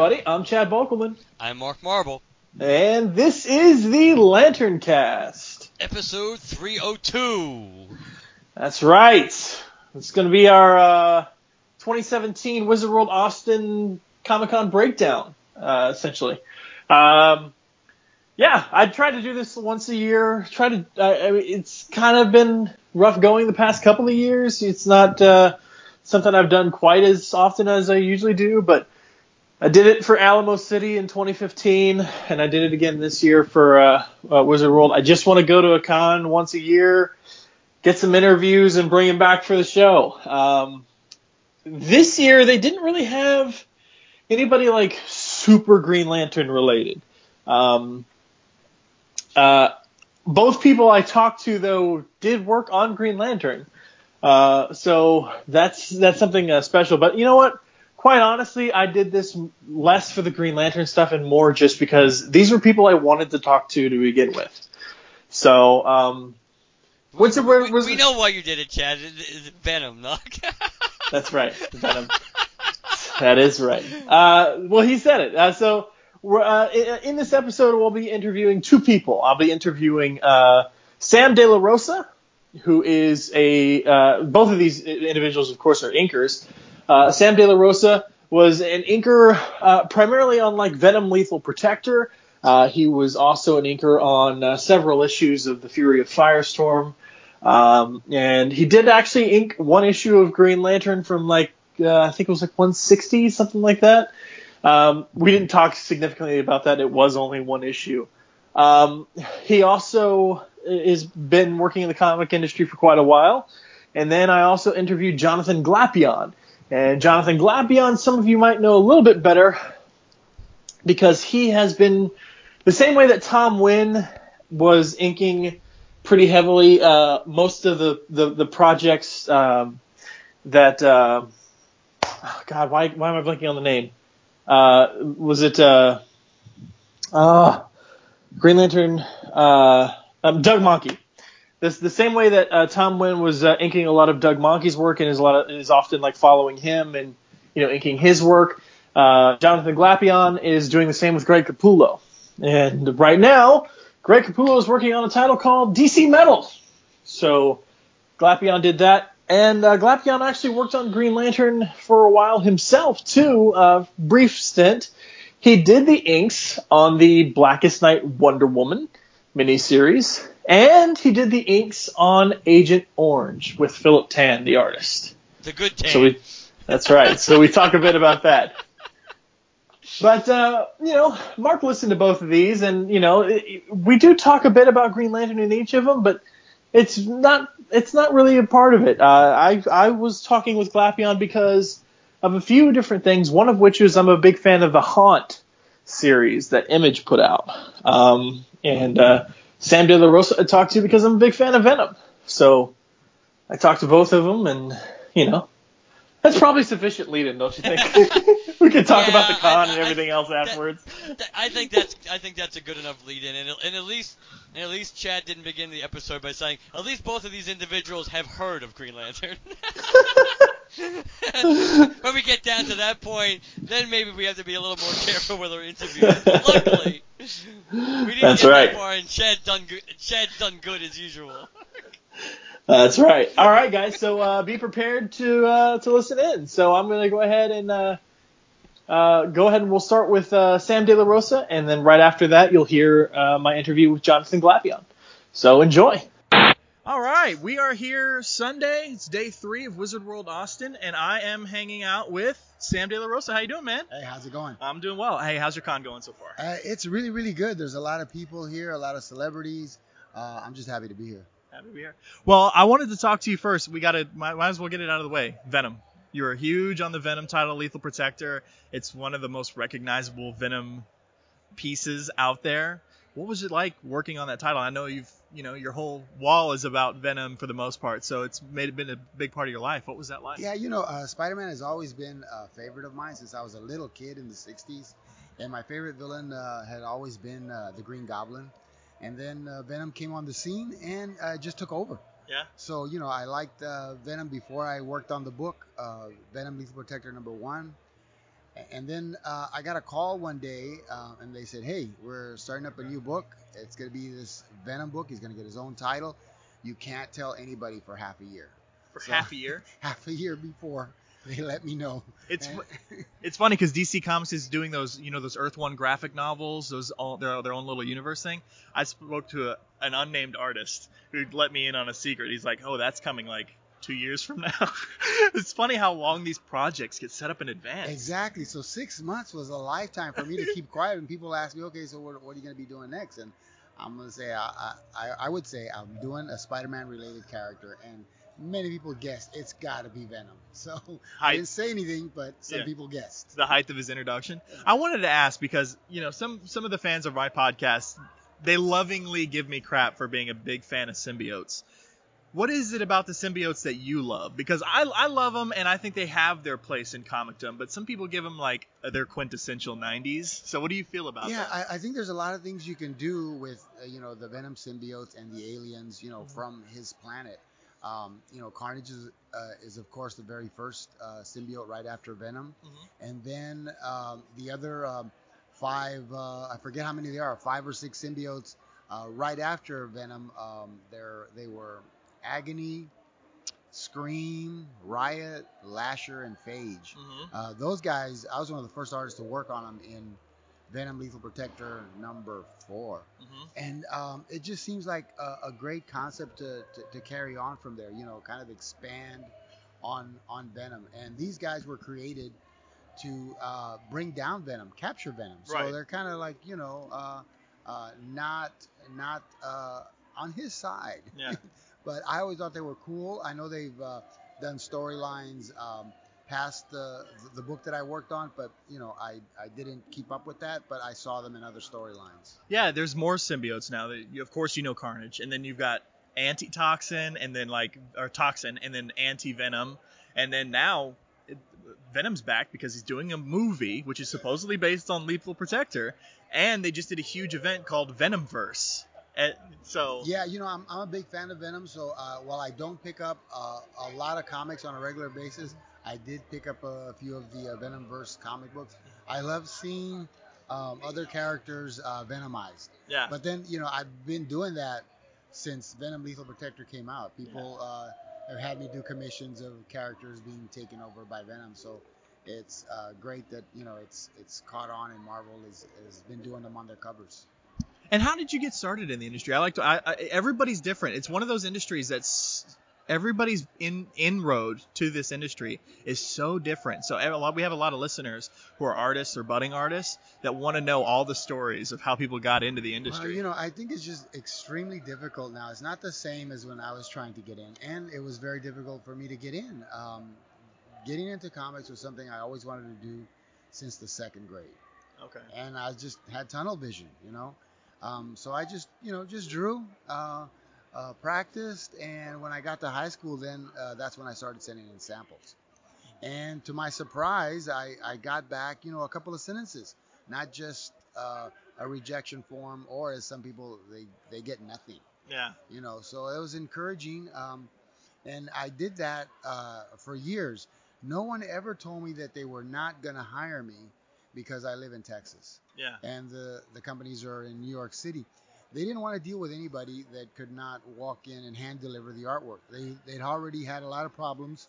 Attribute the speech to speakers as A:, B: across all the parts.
A: everybody. I'm Chad Bokelman,
B: I'm Mark Marble,
A: and this is the Lantern Cast.
B: episode 302.
A: That's right. It's going to be our uh, 2017 Wizard World Austin Comic Con breakdown, uh, essentially. Um, yeah, I try to do this once a year. Try to. I I mean, it's kind of been rough going the past couple of years. It's not uh, something I've done quite as often as I usually do, but I did it for Alamo City in 2015, and I did it again this year for uh, uh, Wizard World. I just want to go to a con once a year, get some interviews, and bring them back for the show. Um, this year, they didn't really have anybody like super Green Lantern related. Um, uh, both people I talked to though did work on Green Lantern, uh, so that's that's something uh, special. But you know what? Quite honestly, I did this less for the Green Lantern stuff and more just because these were people I wanted to talk to to begin with. So, um, what's word?
B: We,
A: was
B: we
A: it-
B: know why you did it, Chad. It- It's Venom, no?
A: That's right. Venom. that is right. Uh, well, he said it. Uh, so uh, in, in this episode, we'll be interviewing two people. I'll be interviewing uh, Sam De La Rosa, who is a uh, both of these individuals, of course, are inkers. Uh, Sam De La Rosa was an inker uh, primarily on like Venom Lethal Protector. Uh, he was also an inker on uh, several issues of the Fury of Firestorm. Um, and he did actually ink one issue of Green Lantern from like uh, I think it was like 160, something like that. Um, we didn't talk significantly about that. It was only one issue. Um, he also has been working in the comic industry for quite a while. And then I also interviewed Jonathan Glapion. And Jonathan Glapion, some of you might know a little bit better because he has been the same way that Tom Nguyen was inking pretty heavily uh, most of the the, the projects um, that uh, oh God why why am I blanking on the name? Uh, was it uh, uh, Green Lantern uh, um, Doug Mahnke this the same way that uh, Tom Nguyen was uh, inking a lot of Doug Mahnke's work and is a lot of, is often like following him and you know inking his work. Uh, Jonathan Glapion is doing the same with Greg Capullo, and right now Greg Capullo is working on a title called DC Metal. So Glapion did that, and uh, Glapion actually worked on Green Lantern for a while himself too. A brief stint. He did the inks on the Blackest Night Wonder Woman miniseries, and he did the inks on Agent Orange with Philip Tan, the artist.
B: the good tan.
A: So we, that's right. So we talk a bit about that. But uh, you know, Mark listened to both of these, and you know, it, we do talk a bit about Green Lantern in each of them, but it's not it's not really a part of it. Uh, I I was talking with Glapion because of a few different things. One of which is I'm a big fan of the Haunt series that Image put out, um, and uh, Sam De La Rosa I talked to because I'm a big fan of Venom. So I talked to both of them, and you know, that's probably sufficient lead-in, don't you think? we could talk about the con
B: I-
A: and
B: I-
A: everything else
B: that-
A: afterwards.
B: I think that's I think that's a good enough lead in, and, and at least and at least Chad didn't begin the episode by saying at least both of these individuals have heard of Green Lantern. when we get down to that point, then maybe we have to be a little more careful with our interviews. Luckily, we didn't
A: That's
B: get
A: right.
B: that far, and Chad done good. Chad's done good as usual.
A: That's right. All right, guys. So uh, be prepared to uh, to listen in. So I'm going to go ahead and uh, Uh, go ahead and we'll start with uh, Sam De La Rosa, and then right after that, you'll hear uh, my interview with Jonathan Glapion. So enjoy. All right, we are here Sunday. It's day three of Wizard World Austin, and I am hanging out with Sam De La Rosa. How you doing, man?
C: Hey, how's it going?
A: I'm doing well. Hey, how's your con going so far?
C: Uh, it's really, really good. There's a lot of people here, a lot of celebrities. Uh, I'm just happy to be here.
A: Happy to be here. Well, I wanted to talk to you first. We got to might, might as well get it out of the way. Venom. You were huge on the Venom title, Lethal Protector. It's one of the most recognizable Venom pieces out there. What was it like working on that title? I know you've, you know, your whole wall is about Venom for the most part, so it's made been a big part of your life. What was that like?
C: Yeah, you know, uh, Spider-Man has always been a favorite of mine since I was a little kid in the '60s, and my favorite villain uh, had always been uh, the Green Goblin. And then uh, Venom came on the scene and uh, just took over.
A: Yeah.
C: So you know, I liked uh, Venom before I worked on the book, uh, Venom Lethal Protector number one. And then uh, I got a call one day, uh, and they said, "Hey, we're starting up a new book. It's going to be this Venom book. He's going to get his own title. You can't tell anybody for half a year.
A: For
C: So-
A: half a year.
C: Half a year before they let me know.
A: It's it's funny because DC Comics is doing those, you know, those Earth One graphic novels, those all their their own little universe thing. I spoke to a, an unnamed artist who let me in on a secret. He's like, "Oh, that's coming like two years from now." it's funny how long these projects get set up in advance.
C: Exactly. So six months was a lifetime for me to keep quiet. And people ask me, okay, so what, what are you going to be doing next? And I'm going to say, I, I, I would say I'm doing a Spider-Man related character. And many people guessed it's got to be Venom. So
A: Hi.
C: I didn't say anything, but some
A: Yeah.
C: people guessed.
A: the height of his introduction. I wanted to ask because you know some some of the fans of my podcast they lovingly give me crap for being a big fan of symbiotes. What is it about the symbiotes that you love? Because I, I love them and I think they have their place in comicdom, but some people give them like their quintessential 90s. So what do you feel about
C: Yeah,
A: that?
C: I, I think there's a lot of things you can do with, uh, you know, the Venom symbiotes and the aliens, you know, from his planet. Um, you know, Carnage is, uh, is of course the very first uh, symbiote right after Venom,
A: Mhm.
C: and then um, the other um, five, uh, I forget how many there are, five or six symbiotes uh, right after Venom. Um, they're they were Agony, Scream, Riot, Lasher, and Phage.
A: Mhm.
C: Uh, those guys, I was one of the first artists to work on them in Venom Lethal Protector number four.
A: Mhm.
C: And um, it just seems like a, a great concept to, to, to carry on from there, you know, kind of expand on on Venom. And these guys were created to uh, bring down Venom, capture Venom. So
A: Right.
C: they're kind of like, you know, uh, uh, not not uh, on his side.
A: Yeah.
C: but I always thought they were cool. I know they've uh, done storylines um, past the the book that I worked on, but you know I I didn't keep up with that, but I saw them in other storylines.
A: Yeah, there's more symbiotes now. That you, of course, you know Carnage, and then you've got antitoxin, and then like or toxin, and then anti venom, and then now it, Venom's back because he's doing a movie which is supposedly based on Lethal Protector, and they just did a huge event called Venomverse. And so
C: Yeah, you know I'm, I'm a big fan of Venom, so uh, while I don't pick up uh, a lot of comics on a regular basis, I did pick up a few of the uh, Venomverse comic books. I love seeing um, other characters uh, Venomized.
A: yeah,
C: But then, you know, I've been doing that since Venom Lethal Protector came out. People uh, have had me do commissions of characters being taken over by Venom. So it's uh, great that you know it's it's caught on and Marvel is has been doing them on their covers.
A: And how did you get started in the industry? I like to. I, I, everybody's different. It's one of those industries that's everybody's in inroad to this industry is so different. So a lot, we have a lot of listeners who are artists or budding artists that want to know all the stories of how people got into the industry.
C: Well, you know, I think it's just extremely difficult now. It's not the same as when I was trying to get in, and it was very difficult for me to get in. Um, getting into comics was something I always wanted to do since the second grade.
A: okay.
C: and I just had tunnel vision, you know. Um, so I just, you know, just drew, uh, uh, practiced, and when I got to high school, then uh, that's when I started sending in samples. And to my surprise, I, I got back, you know, a couple of sentences, not just uh, a rejection form, or as some people they they get nothing,
A: Yeah.
C: you know. So it was encouraging, um, and I did that uh, for years. No one ever told me that they were not gonna hire me because I live in Texas
A: Yeah.
C: and the, the companies are in New York City. They didn't want to deal with anybody that could not walk in and hand deliver the artwork. They, they'd already had a lot of problems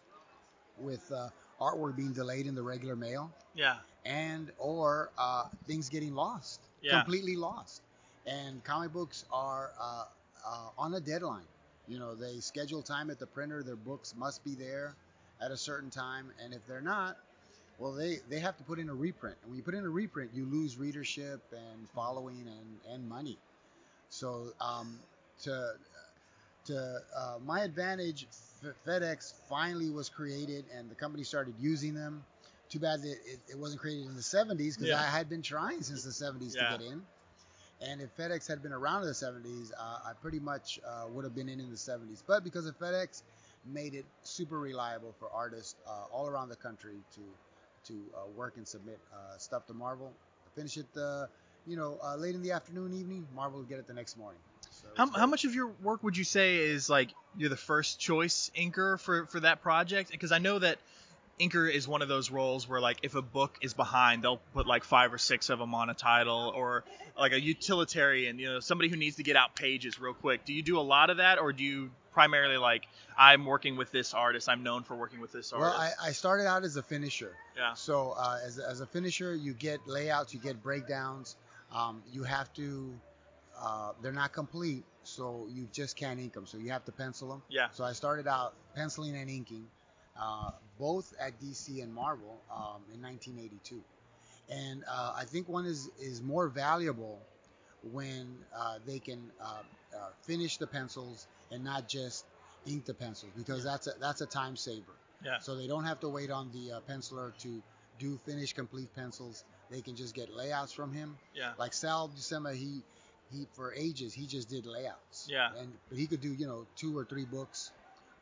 C: with uh, artwork being delayed in the regular mail.
A: Yeah.
C: and or uh, things getting lost,
A: Yeah.
C: completely lost. And comic books are uh, uh, on a deadline. You know, they schedule time at the printer. Their books must be there at a certain time, and if they're not, well, they, they have to put in a reprint. And when you put in a reprint, you lose readership and following and, and money. So um, to to uh, my advantage, F- FedEx finally was created, and the company started using them. Too bad that it, it wasn't created in the 70s because
A: Yeah.
C: I had been trying since the 70s
A: Yeah.
C: to get in. And if FedEx had been around in the 70s, uh, I pretty much uh, would have been in in the 70s. But because of FedEx, made it super reliable for artists uh, all around the country to to uh, work and submit uh, stuff to Marvel. Finish it, uh, you know, uh, late in the afternoon, evening. Marvel would get it the next morning. So
A: How, how much of your work would you say is like you're the first choice inker for for that project? Because I know that inker is one of those roles where like if a book is behind, they'll put like five or six of them on a title, or like a utilitarian, you know, somebody who needs to get out pages real quick. Do you do a lot of that, or do you primarily like I'm working with this artist, I'm known for working with this artist?
C: Well, I, I started out as a finisher.
A: yeah,
C: So uh, as, as a finisher, you get layouts, you get breakdowns. Um, you have to, uh, they're not complete, so you just can't ink them. So you have to pencil them.
A: yeah,
C: So I started out penciling and inking, uh, both at DC and Marvel um, in 1982. And uh, I think one is is more valuable when uh, they can uh, uh, finish the pencils and not just ink the pencils because that's a that's a time saver.
A: yeah,
C: So they don't have to wait on the uh, penciler to do finish complete pencils. They can just get layouts from him.
A: yeah,
C: Like Sal Buscema, he he for ages he just did layouts.
A: Yeah.
C: And but he could do you know two or three books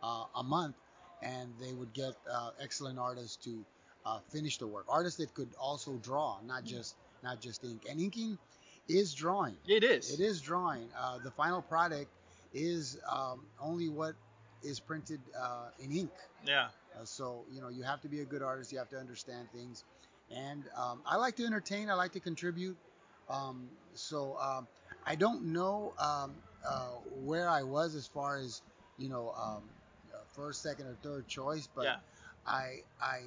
C: uh, a month, and they would get uh, excellent artists to uh, finish the work. Artists that could also draw, not just not just ink. And inking is drawing.
A: it is.
C: It is drawing. Uh, the final product is um, only what is printed uh, in ink.
A: Yeah,
C: Uh, so you know you have to be a good artist. You have to understand things, and um, I like to entertain. I like to contribute. Um, so um, I don't know um, uh, where I was as far as you know um, first, second, or third choice, but
A: yeah,
C: I I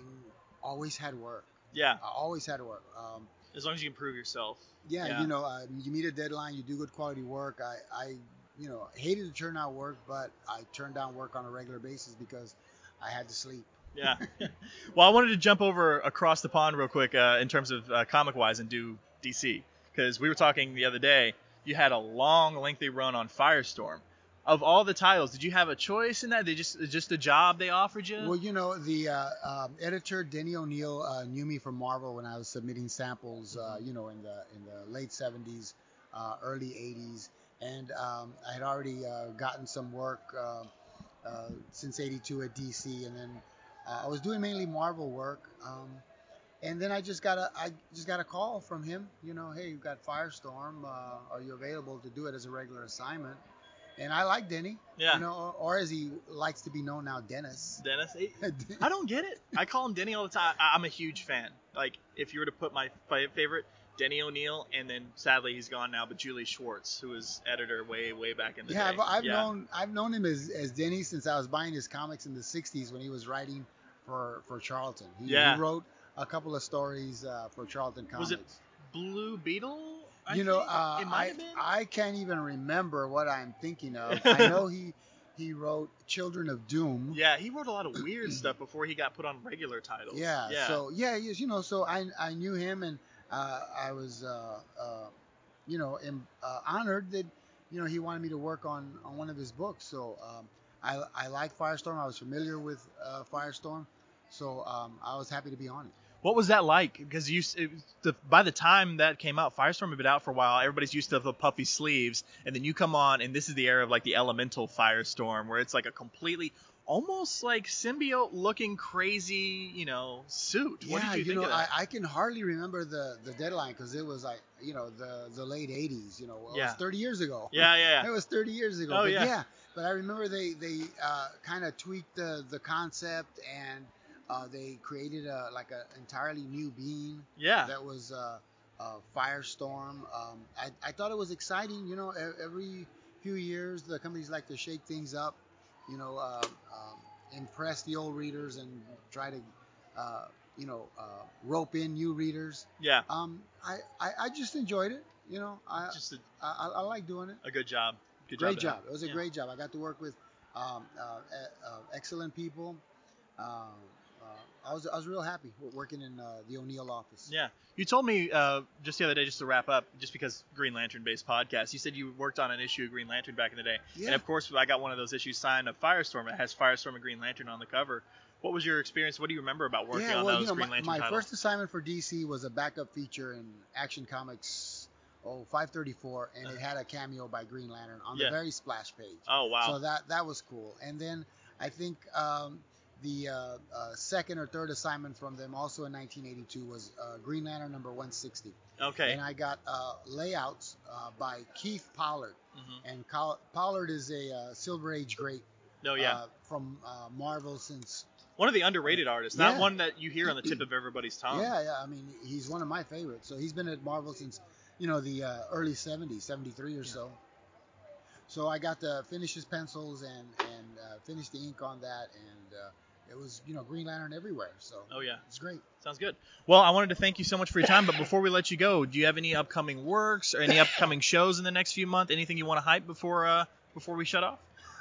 C: always had work.
A: yeah.
C: I always had work. Um,
A: As long as you can prove yourself.
C: yeah,
A: Yeah.
C: you know, uh, you meet a deadline, you do good quality work. I, I, you know, hated to turn out work, but I turned down work on a regular basis because I had to sleep.
A: Yeah. well, I wanted to jump over across the pond real quick uh, in terms of uh, comic wise and do DC because we were talking the other day. You had a long, lengthy run on Firestorm. Of all the titles, did you have a choice in that? They just just a job they offered you?
C: Well, you know, the uh, um, editor Denny O'Neil uh, knew me from Marvel when I was submitting samples, uh, you know, in the in the late 70s, uh, early 80s, and um, I had already uh, gotten some work uh, uh, since '82 at DC, and then uh, I was doing mainly Marvel work. Um, and then I just got a I just got a call from him. You know, hey, you've got Firestorm. Uh, are you available to do it as a regular assignment? And I like Denny.
A: Yeah.
C: You know, or, or as he likes to be known now, Dennis.
A: Dennis. I don't get it. I call him Denny all the time. I- I'm a huge fan. Like, if you were to put my favorite, Denny O'Neil, and then sadly he's gone now, but Julie Schwartz, who was editor way, way back in the
C: Yeah,
A: day.
C: I've, I've
A: yeah.
C: known I've known him as, as Denny since I was buying his comics in the '60s when he was writing for for Charlton. He,
A: Yeah.
C: he wrote a couple of stories uh, for Charlton Comics.
A: Was it Blue Beetle. I
C: you know, uh, I. I can't even remember what I'm thinking of. I know he he wrote Children of Doom.
A: yeah, he wrote a lot of weird stuff before he got put on regular titles.
C: Yeah,
A: Yeah.
C: So yeah, yes, you know, so I I knew him and I was uh, uh, you know uh, honored that you know he wanted me to work on on one of his books. So um, I I like Firestorm. I was familiar with Firestorm, so um, I was happy to be on it.
A: What was that like? Because you, the, by the time that came out, Firestorm had been out for a while. Everybody's used to the puffy sleeves, and then you come on, and this is the era of like the Elemental Firestorm, where it's like a completely, almost like symbiote-looking, crazy, you know, suit. What
C: yeah,
A: did you, think
C: know,
A: of that?
C: I, I can hardly remember the the deadline because it was like you know the the late '80s. You know, it
A: Yeah.
C: was 30 years ago.
A: yeah, yeah,
C: It was 30 years ago.
A: Oh,
C: but
A: yeah.
C: But I remember they they uh, kind of tweaked the the concept and uh, they created a like an entirely new being
A: yeah,
C: that was uh, uh, Firestorm. Um, I I thought it was exciting. You know, every few years the companies like to shake things up. You know, uh, um, impress the old readers and try to uh, you know, uh, rope in new readers.
A: Yeah.
C: Um, I, I, I just enjoyed it. You know, I,
A: Just a,
C: I, I like doing it.
A: a good job. Good job.
C: great
A: job.
C: job. It was a
A: Yeah.
C: great job. I got to work with um, uh, uh, excellent people. Uh, I was I was real happy working in uh, the O'Neil office.
A: Yeah. You told me uh, just the other day, just to wrap up, just because Green Lantern based podcast, you said you worked on an issue of Green Lantern back in the day. And of course, I got one of those issues signed of Firestorm. It has Firestorm and Green Lantern on the cover. What was your experience? What do you remember about working
C: yeah,
A: on
C: well,
A: those
C: you know,
A: Green
C: my,
A: Lantern
C: my
A: titles?
C: first assignment for DC was a backup feature in Action Comics, oh, 534, and it had a cameo by Green Lantern on
A: Yeah.
C: the very splash page.
A: oh, wow.
C: So that that was cool. And then I think um, the uh, uh, second or third assignment from them, also in 1982, was uh, Green Lantern number 160.
A: okay.
C: And I got uh, layouts uh, by Keith Pollard.
A: Mhm.
C: And Col- Pollard is a uh, Silver Age great
A: Oh, yeah.
C: uh, from uh, Marvel since
A: one of the underrated artists, not
C: yeah.
A: one that you hear on the tip of everybody's tongue.
C: Yeah, yeah. I mean, he's one of my favorites. So he's been at Marvel since, you know, the uh, early 70s, 73 or so. So I got to finish his pencils and and uh, finish the ink on that, and uh, it was, you know, Green Lantern everywhere. So
A: Oh, yeah.
C: it's great.
A: Sounds good. Well, I wanted to thank you so much for your time, but before we let you go, do you have any upcoming works or any upcoming shows in the next few months? Anything you want to hype before uh, before we shut off?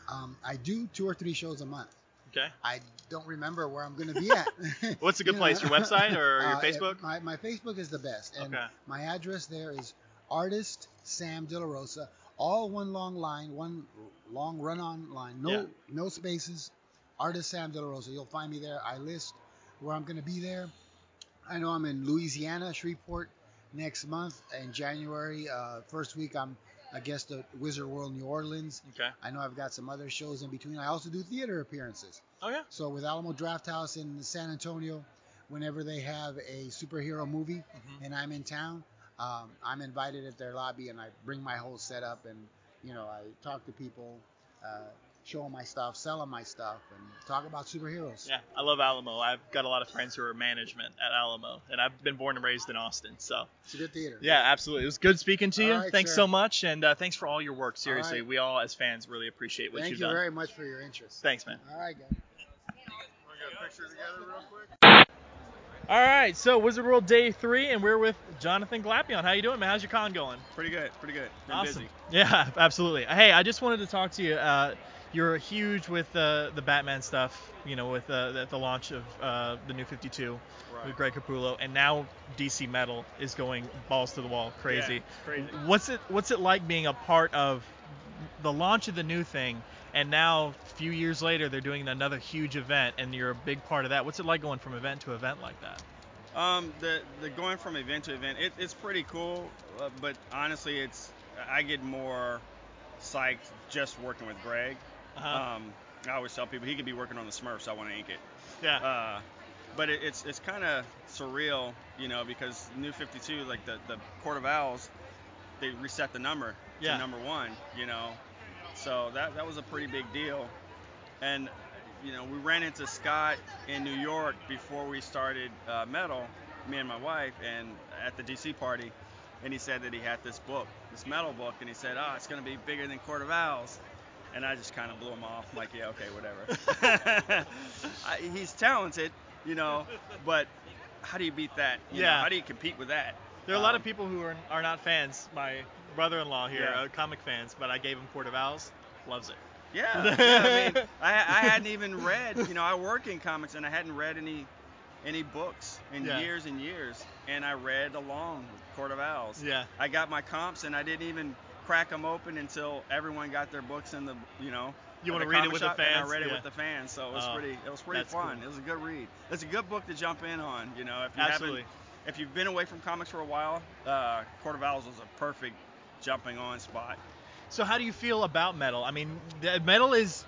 C: Um, I do two or three shows a month.
A: Okay.
C: I don't remember where I'm going to be at.
A: What's a good
C: You
A: place?
C: know?
A: Your website or your
C: Uh,
A: Facebook?
C: My, my Facebook is the best, and
A: Okay.
C: my address there is artist Sam De La Rosa. All one long line, one long run-on line, no
A: Yeah.
C: no spaces. Artist Sam De La Rosa. You'll find me there. I list where I'm going to be there. I know I'm in Louisiana, Shreveport, next month in January. Uh, first week I'm a guest at Wizard World New Orleans.
A: Okay.
C: I know I've got some other shows in between. I also do theater appearances.
A: Oh yeah.
C: So with Alamo Draft House in San Antonio, whenever they have a superhero movie
A: Mhm.
C: and I'm in town, um, I'm invited at their lobby and I bring my whole setup and you know I talk to people, uh, show them my stuff, selling my stuff, and talk about superheroes.
A: Yeah, I love Alamo. I've got a lot of friends who are management at Alamo, and I've been born and raised in Austin. So
C: It's a good theater.
A: yeah, absolutely. It was good speaking to you.
C: All right,
A: thanks
C: sir.
A: so much, and uh, thanks for all your work. Seriously,
C: right.
A: we all as fans really appreciate what
C: Thank
A: you've
C: you
A: done.
C: Thank you very much for your interest.
A: Thanks, man.
C: All right, guys.
A: All right, so Wizard World Day Three, and we're with Jonathan Glapion. How you doing, man? How's your con going?
D: Pretty good, pretty good. Been
A: awesome.
D: busy.
A: Yeah, absolutely. Hey, I just wanted to talk to you. Uh, you're huge with uh, the Batman stuff, you know, with uh, the, the launch of uh, the new 52
D: Right.
A: with Greg Capullo, and now DC Metal is going balls to the wall, crazy.
D: Yeah, crazy.
A: What's it What's it like being a part of the launch of the new thing, and now a few years later they're doing another huge event, and you're a big part of that. What's it like going from event to event like that?
D: Um, the the going from event to event, it, it's pretty cool. Uh, but honestly, it's I get more psyched just working with Greg.
A: Uh-huh.
D: Um, I always tell people he could be working on the Smurfs. I want to ink it.
A: yeah.
D: Uh, but it, it's it's kind of surreal, you know, because New 52, like the the Court of Owls, they reset the number
A: Yeah.
D: to number one, you know. So that that was a pretty big deal. And you know, we ran into Scott in New York before we started uh, metal, me and my wife, and at the DC party, and he said that he had this book, this metal book, and he said, "Oh, it's gonna be bigger than Court of Owls." And I just kind of blew him off, like, yeah, okay, whatever. I, he's talented, you know, but how do you beat that? You know,
A: Yeah.
D: how do you compete with that?
A: There are a lot of
D: Um,
A: people who are, are not fans. My brother-in-law here,
D: Yeah.
A: uh, comic fans, but I gave him Court of Owls. Loves it.
D: Yeah, yeah, I mean, I, I hadn't even read. You know, I work in comics and I hadn't read any any books in
A: Yeah.
D: years and years, and I read along with Court of Owls.
A: Yeah.
D: I got my comps and I didn't even crack them open until everyone got their books in the you know.
A: You wanna read it with the fans?
D: I read it
A: Yeah.
D: with the fans, so it was
A: Oh,
D: pretty. It was pretty fun.
A: cool.
D: It was a good read. It's a good book to jump in on. You know, if you
A: Absolutely.
D: haven't, if you've been away from comics for a while, uh, Court of Owls was a perfect jumping on spot.
A: So how do you feel about metal? I mean, metal is,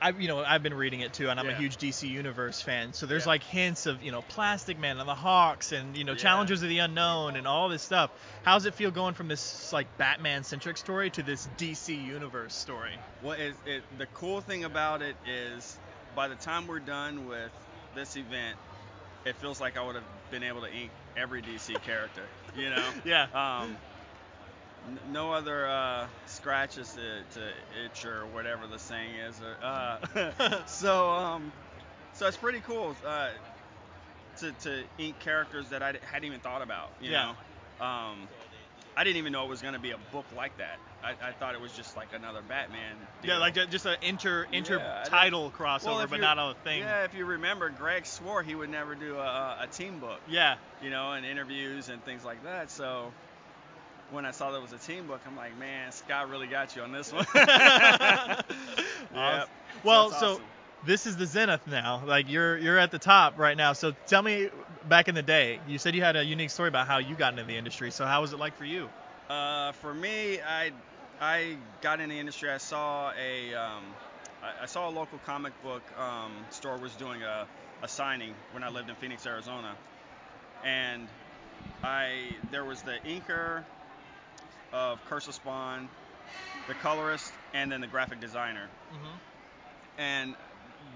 A: I you know I've been reading it too, and I'm a huge DC Universe fan. So there's
D: Yeah.
A: like hints of you know Plastic Man and the Hawks and you know
D: Yeah.
A: Challengers of the Unknown and all this stuff. How's it feel going from this like Batman centric story to this DC Universe story?
D: What is it? The cool thing about it is, by the time we're done with this event, it feels like I would have been able to ink every DC character. You know?
A: Yeah.
D: Um, no other uh, scratches to, to itch or whatever the saying is. Or, uh, so um, so it's pretty cool. Uh, to, to ink characters that I hadn't even thought about. You
E: Yeah.
D: know, um, I didn't even know it was gonna be a book like that. I, I thought it was just like another Batman. Deal.
E: Yeah, like just an inter inter
D: Yeah,
E: title crossover,
D: if
E: but not a thing.
D: Yeah, if you remember, Greg swore he would never do a, a team book.
E: Yeah.
D: You know, and interviews and things like that. So when I saw that was a team book, I'm like, man, Scott really got you on this one. Yep.
E: Well, so
D: awesome.
E: this is the zenith now. Like you're you're at the top right now. So tell me, back in the day, you said you had a unique story about how you got into the industry. So how was it like for you?
D: Uh, for me, I I got in the industry. I saw a um, I, I saw a local comic book um, store was doing a, a signing when I lived in Phoenix, Arizona, and I there was the inker of Curse of Spawn, the colorist, and then the graphic designer.
E: Mm-hmm.
D: And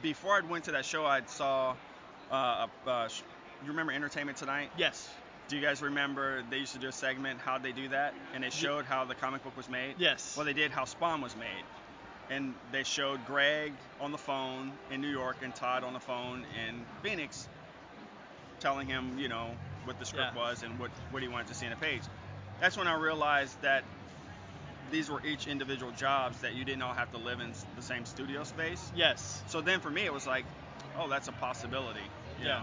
D: before I went to that show, I saw uh, uh, you remember Entertainment Tonight?
E: Yes.
D: Do you guys remember they used to do a segment how they do that, and they showed how the comic book was made?
E: Yes.
D: Well, they did how Spawn was made, and they showed Greg on the phone in New York and Todd on the phone in Phoenix, telling him, you know, what the script
E: Yeah.
D: was and what what he wanted to see on a page. That's when I realized that these were each individual jobs that you didn't all have to live in the same studio space.
E: Yes.
D: So then for me, it was like, oh, that's a possibility. You
E: Yeah.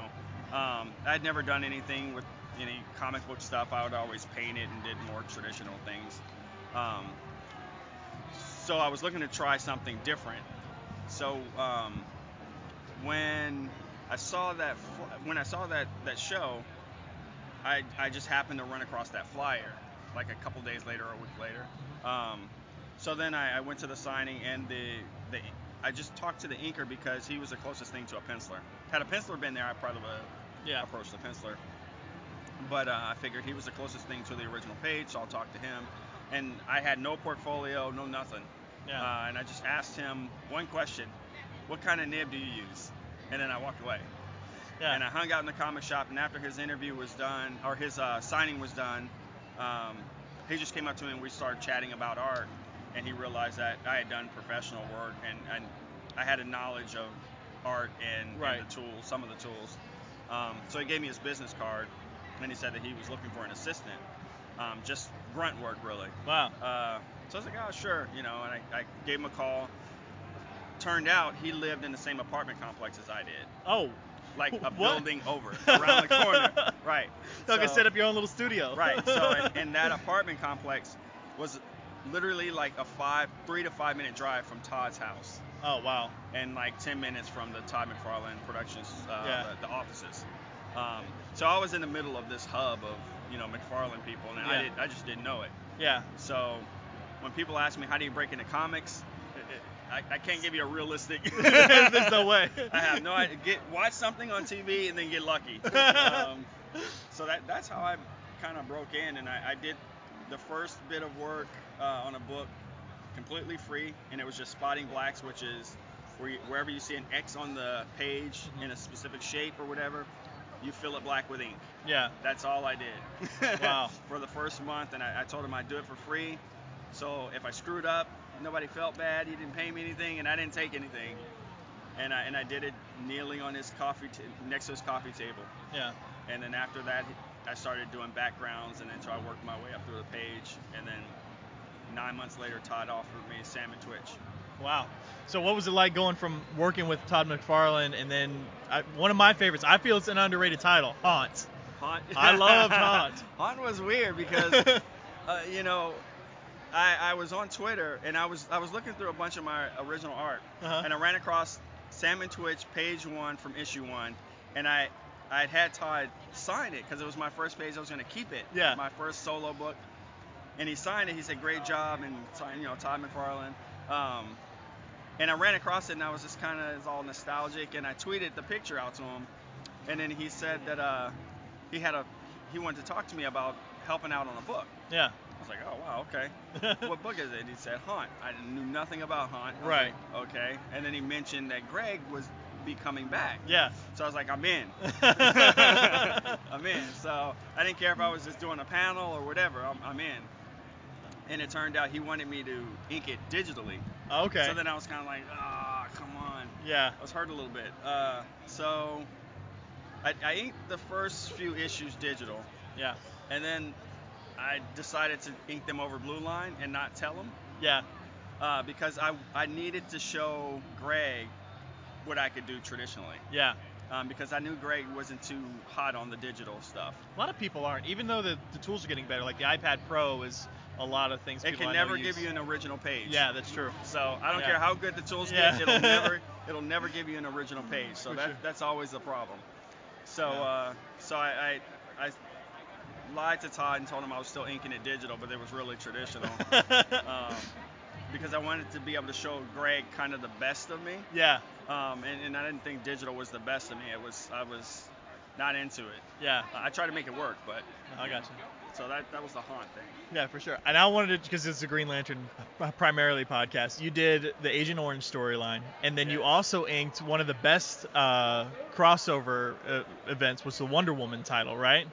D: know, um, I'd never done anything with any comic book stuff. I would always paint it and did more traditional things. Um, so I was looking to try something different. So um, when I saw that when I saw that that show, I I just happened to run across that flyer like a couple days later or a week later. Um, so then I, I went to the signing and the the I just talked to the inker because he was the closest thing to a penciler. Had a penciler been there, I probably would have
E: Yeah.
D: approached the penciler. But uh, I figured he was the closest thing to the original page, so I'll talk to him. And I had no portfolio, no nothing.
E: Yeah.
D: Uh, and I just asked him one question: What kind of nib do you use? And then I walked away.
E: yeah.
D: And I hung out in the comic shop, and after his interview was done, or his uh, signing was done, um, he just came up to me and we started chatting about art. And he realized that I had done professional work and, and I had a knowledge of art and,
E: Right.
D: and the tools, some of the tools. Um, so he gave me his business card, and he said that he was looking for an assistant, um, just grunt work really.
E: wow.
D: Uh, so I was like, oh, sure, you know, and I, I gave him a call. Turned out he lived in the same apartment complex as I did,
E: Oh.
D: Like a building over, around the corner. Right.
E: So, you can set up your own little studio.
D: Right. So, and, and that apartment complex was literally like a five, three to five minute drive from Todd's house,
E: oh wow.
D: and like 10 minutes from the Todd McFarlane Productions, uh,
E: Yeah.
D: the, the offices. Um, so I was in the middle of this hub of, you know, McFarlane people, and I
E: Yeah.
D: did, I just didn't know it.
E: Yeah.
D: So when people ask me how do you break into comics, I, I can't give you a realistic.
E: There's no way.
D: I have no idea. Get watch something on TV and then get lucky. Um, so that that's how I kind of broke in, and I, I did the first bit of work uh, on a book completely free, and it was just spotting blacks, which is where you, wherever you see an X on the page
E: Mhm.
D: in a specific shape or whatever, you fill it black with ink.
E: Yeah.
D: That's all I did.
E: Wow.
D: for the first month, and I, I told him I'd do it for free. So if I screwed up, nobody felt bad. He didn't pay me anything, and I didn't take anything. And I and I did it kneeling on his coffee t- next to his coffee table.
E: Yeah.
D: And then after that, I started doing backgrounds, and then so I worked my way up through the page. And then nine months later, Todd offered me Sam and Twitch.
E: Wow. So what was it like going from working with Todd McFarlane and then I, one of my favorites? I feel it's an underrated title, Haunt.
D: Haunt.
E: I loved Haunt.
D: Haunt was weird because, uh, you know, I, I was on Twitter and I was I was looking through a bunch of my original art,
E: Uh-huh.
D: and I ran across Sam and Twitch page one from issue one, and I I had had Todd sign it because it was my first page. I was gonna keep it.
E: Yeah.
D: My first solo book, and he signed it. He said, "Great job," and signed, you know, Todd McFarlane. Um, and I ran across it, and I was just kind of all nostalgic, and I tweeted the picture out to him, and then he said that uh, he had a he wanted to talk to me about helping out on a book.
E: Yeah.
D: I was like, oh wow, okay. what book is it? He said Haunt. I knew nothing about Haunt.
E: Right.
D: like, okay. And then he mentioned that Greg was be coming back.
E: Yeah.
D: So I was like, I'm in. I'm in. So I didn't care if I was just doing a panel or whatever. I'm, I'm in. And it turned out he wanted me to ink it digitally.
E: okay.
D: So then I was kind of like, ah, come on.
E: yeah.
D: I was hurt a little bit. Uh, so I, I inked the first few issues digital,
A: Yeah.
D: and then I decided to ink them over Blue Line and not tell them
A: Yeah.
D: uh, because I I needed to show Greg what I could do traditionally.
A: Yeah.
D: Um, because I knew Greg wasn't too hot on the digital stuff.
A: A lot of people aren't, even though the, the tools are getting better. Like the iPad Pro is a lot of things.
D: It
A: people
D: can never
A: use.
D: give you an original page.
A: Yeah, that's true.
D: So I don't
A: Yeah.
D: care how good the tools
A: Yeah.
D: get, it'll never it'll never give you an original page. So
A: For
D: that
A: sure.
D: that's always the problem. So
A: Yeah.
D: uh, so I, I I lied to Todd and told him I was still inking it digital, but it was really traditional. um, because I wanted to be able to show Greg kind of the best of me,
A: yeah.
D: um, and, and I didn't think digital was the best of me. It was I was not into it.
A: Yeah.
D: I tried to make it work, but
A: I got you.
D: so that that was the haunt thing.
A: Yeah, for sure. And I wanted to, because it's a Green Lantern primarily podcast. You did the Agent Orange storyline, and then you also inked one of the best uh, crossover uh, events was the Wonder Woman title, right?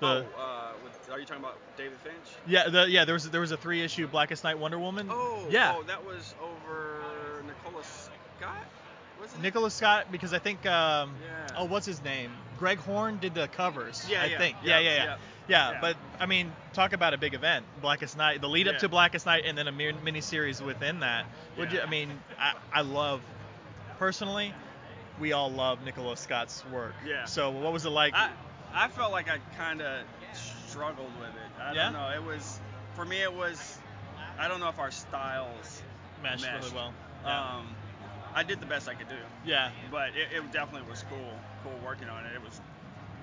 A: The,
D: oh, uh, with, are you talking about David Finch?
A: Yeah, the, yeah. There was there was a three issue Blackest Night Wonder Woman.
D: Oh,
A: yeah.
D: Oh, that was over Nicholas Scott?
A: Nicholas Scott, because I think um,
D: Yeah.
A: oh, what's his name? Greg Horn did the covers.
D: Yeah,
A: I
D: yeah,
A: think.
D: yeah,
A: Yeah, yeah, yeah. but I mean, talk about a big event, Blackest Night, the lead up to Blackest Night, and then a mini series within that. Would you? I mean, I, I love, personally, we all love Nicholas Scott's work.
D: Yeah.
A: So what was it like?
D: I I felt like I kind of struggled with it. I
A: Yeah?
D: don't know. It was for me. It was. I don't know if our styles
A: meshed really well. Yeah.
D: Um, I did the best I could do,
A: yeah.
D: but it, it definitely was cool. Cool working on it. It was.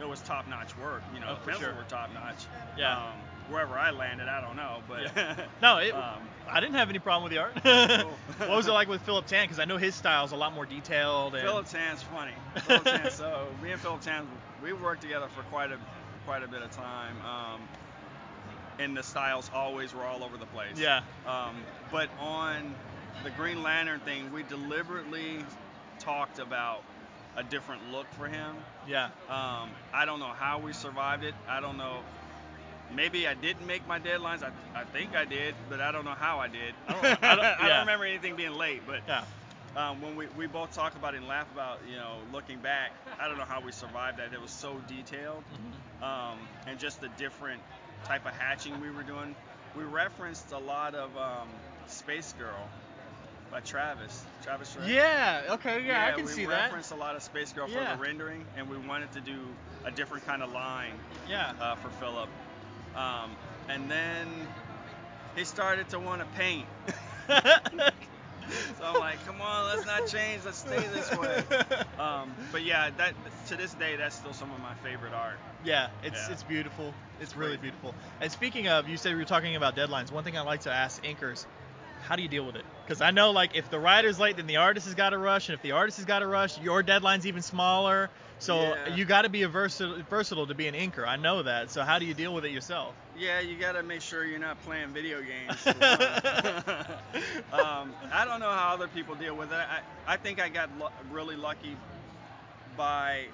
D: It was top-notch work. You know,
A: Oh, for sure.
D: were top-notch.
A: Yeah.
D: Um, wherever I landed, I don't know, but.
A: Yeah. No, it,
D: um,
A: I didn't have any problem with the art. What was it like with Philip Tan? Because I know his style's a lot more detailed. And,
D: Philip Tan's funny. Philip Tan, so me and Philip Tan, we worked together for quite a quite a bit of time. Um, and the styles always were all over the place.
A: Yeah.
D: Um, but on the Green Lantern thing, we deliberately talked about a different look for him.
A: Yeah.
D: Um, I don't know how we survived it. I don't know. Maybe I didn't make my deadlines. I, I think I did, but I don't know how I did. I don't, I don't, I don't remember anything being late, but
A: Yeah.
D: um, when we, we both talk about it and laugh about, you know, looking back, I don't know how we survived that. It was so detailed. Um, and just the different type of hatching we were doing. We referenced a lot of um, Space Girl by Travis. Travis.
A: Yeah. Okay. Yeah, I can see that.
D: We referenced a lot of Space Girl
A: Yeah.
D: for the rendering, and we wanted to do a different kind of line
A: Yeah.
D: uh, for Philip. Um, and then he started to want to paint. So I'm like, come on, let's not change. Let's stay this way. Um, but yeah, that to this day, that's still some of my favorite art.
A: yeah, it's
D: Yeah.
A: it's beautiful. It's really
D: Crazy.
A: beautiful. And speaking of, you said we were talking about deadlines. One thing I like to ask inkers, how do you deal with it? Because I know like if the writer's late, then the artist has got to rush, and if the artist has got to rush, your deadline's even smaller. So
D: Yeah.
A: you got to be a versatile, versatile to be an inker. I know that. So how do you deal with it yourself?
D: Yeah, you gotta make sure you're not playing video games. um, I don't know how other people deal with it. I, I think I got lu- really lucky by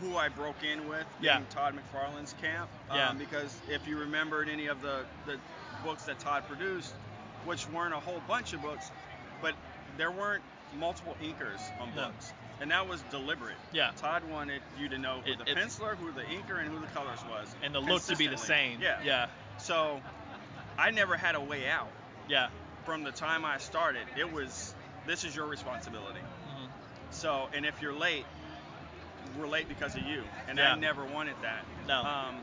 D: who I broke in with,
A: Yeah.
D: being Todd McFarlane's camp.
A: Yeah.
D: Um, because if you remembered any of the, the books that Todd produced, which weren't a whole bunch of books, but there weren't multiple inkers on books. And that was deliberate.
A: Yeah.
D: Todd wanted you to know who
A: It-
D: the penciler, who the inker, and who the colors was.
A: And the look to be the same.
D: Yeah.
A: Yeah.
D: So I never had a way out.
A: Yeah.
D: From the time I started, it was this is your responsibility.
A: Mhm.
D: So, and if you're late, we're late because of you. And
A: Yeah.
D: I never wanted that.
A: No.
D: Um,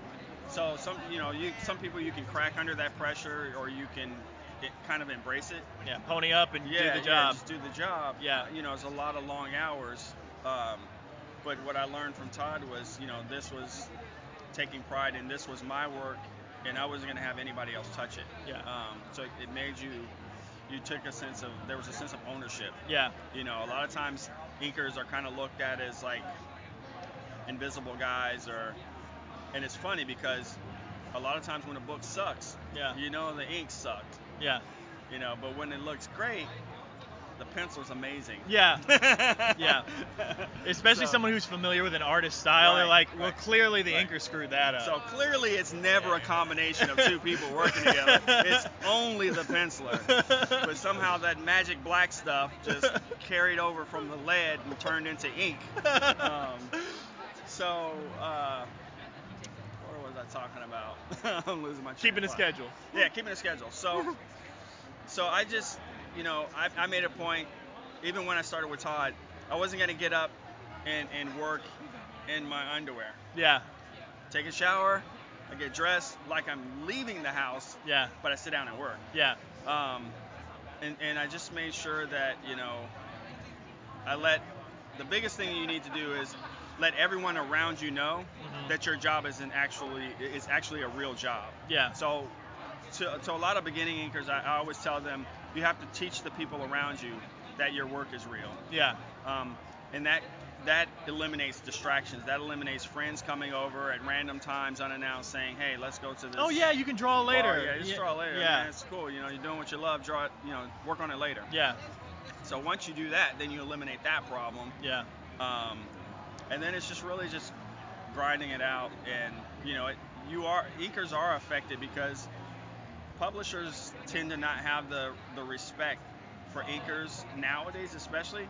D: so some, you know, you some people you can crack under that pressure, or you can it, kind of embrace it.
A: Yeah. Pony up and
D: Yeah,
A: do the job.
D: yeah, just do the job.
A: Yeah.
D: You know, it's a lot of long hours. Um, but what I learned from Todd was, you know, this was taking pride in this was my work, and I wasn't gonna have anybody else touch it.
A: Yeah.
D: Um, so it, it made you, you took a sense of there was a sense of ownership.
A: Yeah.
D: You know, a lot of times inkers are kind of looked at as like invisible guys, or, and it's funny because a lot of times when a book sucks,
A: Yeah.
D: you know the ink sucked.
A: Yeah.
D: You know, but when it looks great, the pencil's amazing.
A: Yeah. Yeah. Especially
D: So-
A: someone who's familiar with an artist's style, they're like, well,
D: right,
A: clearly the
D: right.
A: inker screwed that up.
D: So clearly, it's never a combination of two people working together. It's only the penciler. But somehow that magic black stuff just carried over from the lead and turned into ink. Um, so uh, what was I talking about? I'm losing my
E: Keeping a schedule.
D: Yeah, keeping a schedule. So, so I just, you know, I, I made a point, even when I started with Todd, I wasn't gonna get up and, and work in my underwear.
E: Yeah.
D: Take a shower, I get dressed like I'm leaving the house,
E: Yeah.
D: but I sit down and work.
E: Yeah.
D: Um, and, and I just made sure that, you know, I let the biggest thing you need to do is let everyone around you know
E: Mhm.
D: that your job isn't actually is actually a real job.
E: Yeah.
D: So to, to a lot of beginning inkers, I, I always tell them you have to teach the people around you that your work is real.
E: Yeah.
D: Um, and that that eliminates distractions. That eliminates friends coming over at random times unannounced saying, "Hey, let's go to this."
E: Oh yeah, you can draw later.
D: bar. Yeah, just draw later.
E: Yeah.
D: Man, it's cool. You know, you're doing what you love. Draw it. You know, work on it later.
E: Yeah.
D: So once you do that, then you eliminate that problem.
E: Yeah.
D: Um, and then it's just really just grinding it out. And you know, it, you are inkers are affected because publishers tend to not have the the respect for inkers nowadays, especially.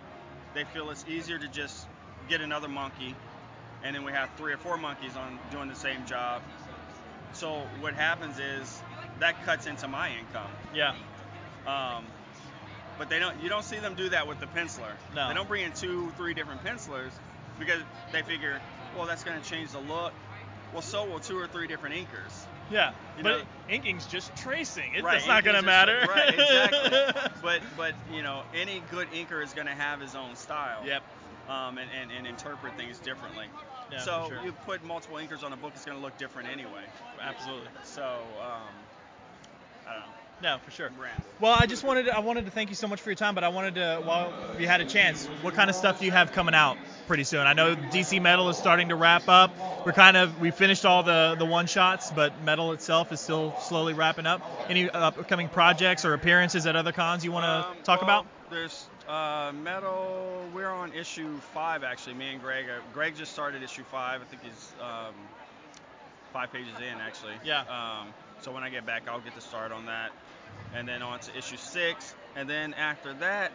D: They feel it's easier to just get another monkey, and then we have three or four monkeys on doing the same job. So what happens is that cuts into my income.
E: Yeah.
D: Um, but they don't. You don't see them do that with the penciler.
E: No.
D: They don't bring in two, three different pencilers because they figure, well, that's going to change the look. Well, so will two or three different inkers.
E: Yeah.
D: You
E: but
D: know-
E: inking's just tracing. It,
D: Right,
E: It's not gonna matter.
D: just- right, exactly. But but you know, any good inker is going to have his own style.
E: Yep.
D: Um, and, and, and interpret things differently.
E: Yeah,
D: so
E: sure.
D: you put multiple inkers on a book, it's going to look different anyway.
E: Absolutely.
D: So um, I don't know.
E: No, for sure. Well, I just wanted to, I wanted to thank you so much for your time, but I wanted to while you had a chance, what kind of stuff do you have coming out pretty soon? I know DC Metal is starting to wrap up. We're kind of we finished all the the one shots, but Metal itself is still slowly wrapping up. Any upcoming projects or appearances at other cons you want to
D: Um,
E: talk
D: well,
E: about?
D: There's uh, metal. We're on issue five actually. Me and Greg. Uh, Greg just started issue five. I think he's um, five pages in actually.
E: Yeah.
D: Um, so when I get back, I'll get to start on that, and then on to issue six, and then after that,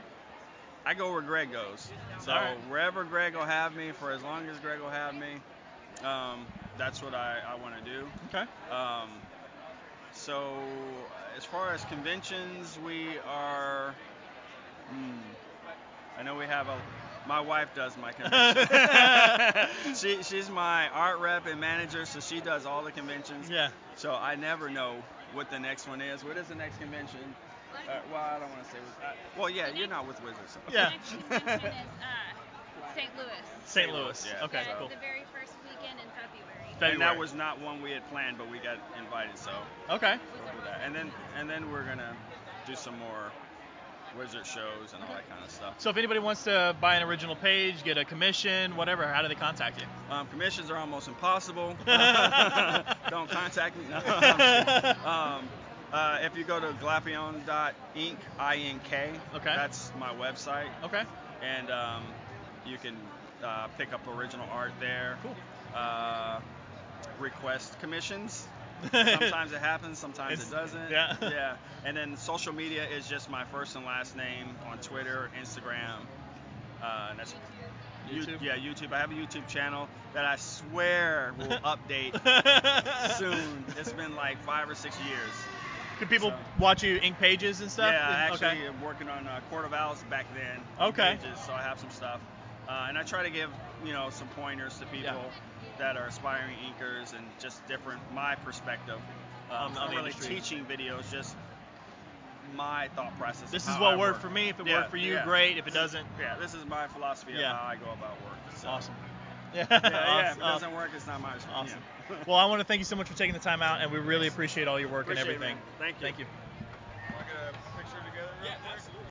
D: I go where Greg goes. So
E: right.
D: wherever Greg will have me, for as long as Greg will have me, um, that's what I, I want to do.
E: Okay.
D: Um, so as far as conventions, we are. Hmm, I know we have a. My wife does my convention. she, she's my art rep and manager, so she does all the conventions.
E: Yeah.
D: So I never know what the next one is. What is the next convention? Uh, well, I don't want to say. Uh, well, yeah, you're not with Wizards. So.
E: Yeah.
F: Next convention is uh, St. Louis.
E: St. Louis.
D: yeah.
E: Okay.
F: yeah,
E: Cool.
F: The very first weekend in February.
D: And that was not one we had planned, but we got invited, so
E: Okay.
D: we'll do that. And then and then we're gonna do some more wizard shows and all that kind of stuff.
E: So if anybody wants to buy an original page, get a commission, whatever, how do they contact you?
D: Um, commissions are almost impossible. Don't contact me. No, I'm just kidding. um, uh, if you go to glapion.ink, I-N-K,
E: Okay.
D: that's my website,
E: Okay.
D: and um, you can uh, pick up original art there.
E: Cool.
D: Uh, request commissions. Sometimes it happens, sometimes
E: It's-
D: it doesn't.
E: yeah.
D: Yeah. And then social media is just my first and last name on Twitter, Instagram. Uh, and that's You-
E: YouTube?
D: yeah, YouTube. I have a YouTube channel that I swear will update soon. It's been like five or six years.
E: Could people
D: So-
E: watch you ink pages and stuff?
D: Yeah, I actually
E: Okay.
D: am working on uh, Court of Owls back then.
E: Okay.
D: Pages, so I have some stuff. Uh, and I try to give, you know, some pointers to people that are aspiring inkers and just different, my perspective. Um,
E: On- on
D: not
E: the
D: really
E: industry.
D: teaching videos, just my thought process.
E: This is what
D: I
E: worked
D: work.
E: for me. If it
D: Yeah,
E: worked for you,
D: yeah.
E: great. If it doesn't,
D: Yeah, this is my philosophy
E: Yeah.
D: of how I go about work. So.
E: awesome. Yeah.
D: Yeah, yeah, if it doesn't work, it's not my
E: Awesome.
D: yeah.
E: Well, I want to thank you so much for taking the time out, and we really appreciate all your work
D: Appreciate
E: and everything.
D: man. Thank you.
E: Thank you.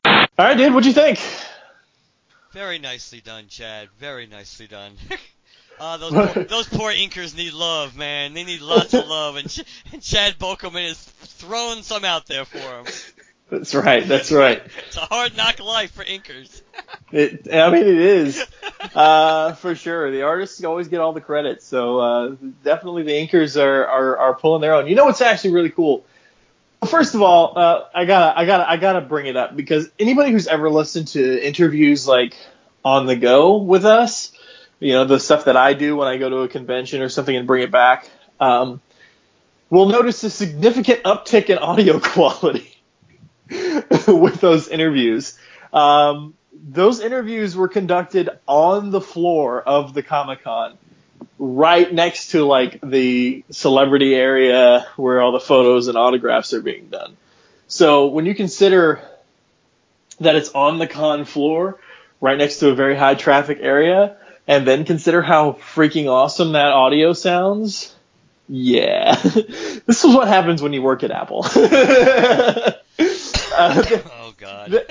A: All right, dude, what'd you think?
B: Very nicely done, Chad. Very nicely done. Uh, those poor, those poor inkers need love, man. They need lots of love, and, Ch- and Chad Bokelman is throwing some out there for them.
A: That's right. That's right.
B: It's a hard knock life for inkers.
A: It, I mean, it is uh, for sure. The artists always get all the credit, so uh, definitely the inkers are, are are pulling their own. You know what's actually really cool? Well, First of all, uh, I gotta I gotta I gotta bring it up because anybody who's ever listened to interviews like on the go with us you know, the stuff that I do when I go to a convention or something and bring it back, um, we'll notice a significant uptick in audio quality with those interviews. Um, those interviews were conducted on the floor of the Comic Con, right next to like the celebrity area where all the photos and autographs are being done. So when you consider that it's on the con floor, right next to a very high traffic area, and then consider how freaking awesome that audio sounds. Yeah, this is what happens when you work at Apple. uh,
B: oh God.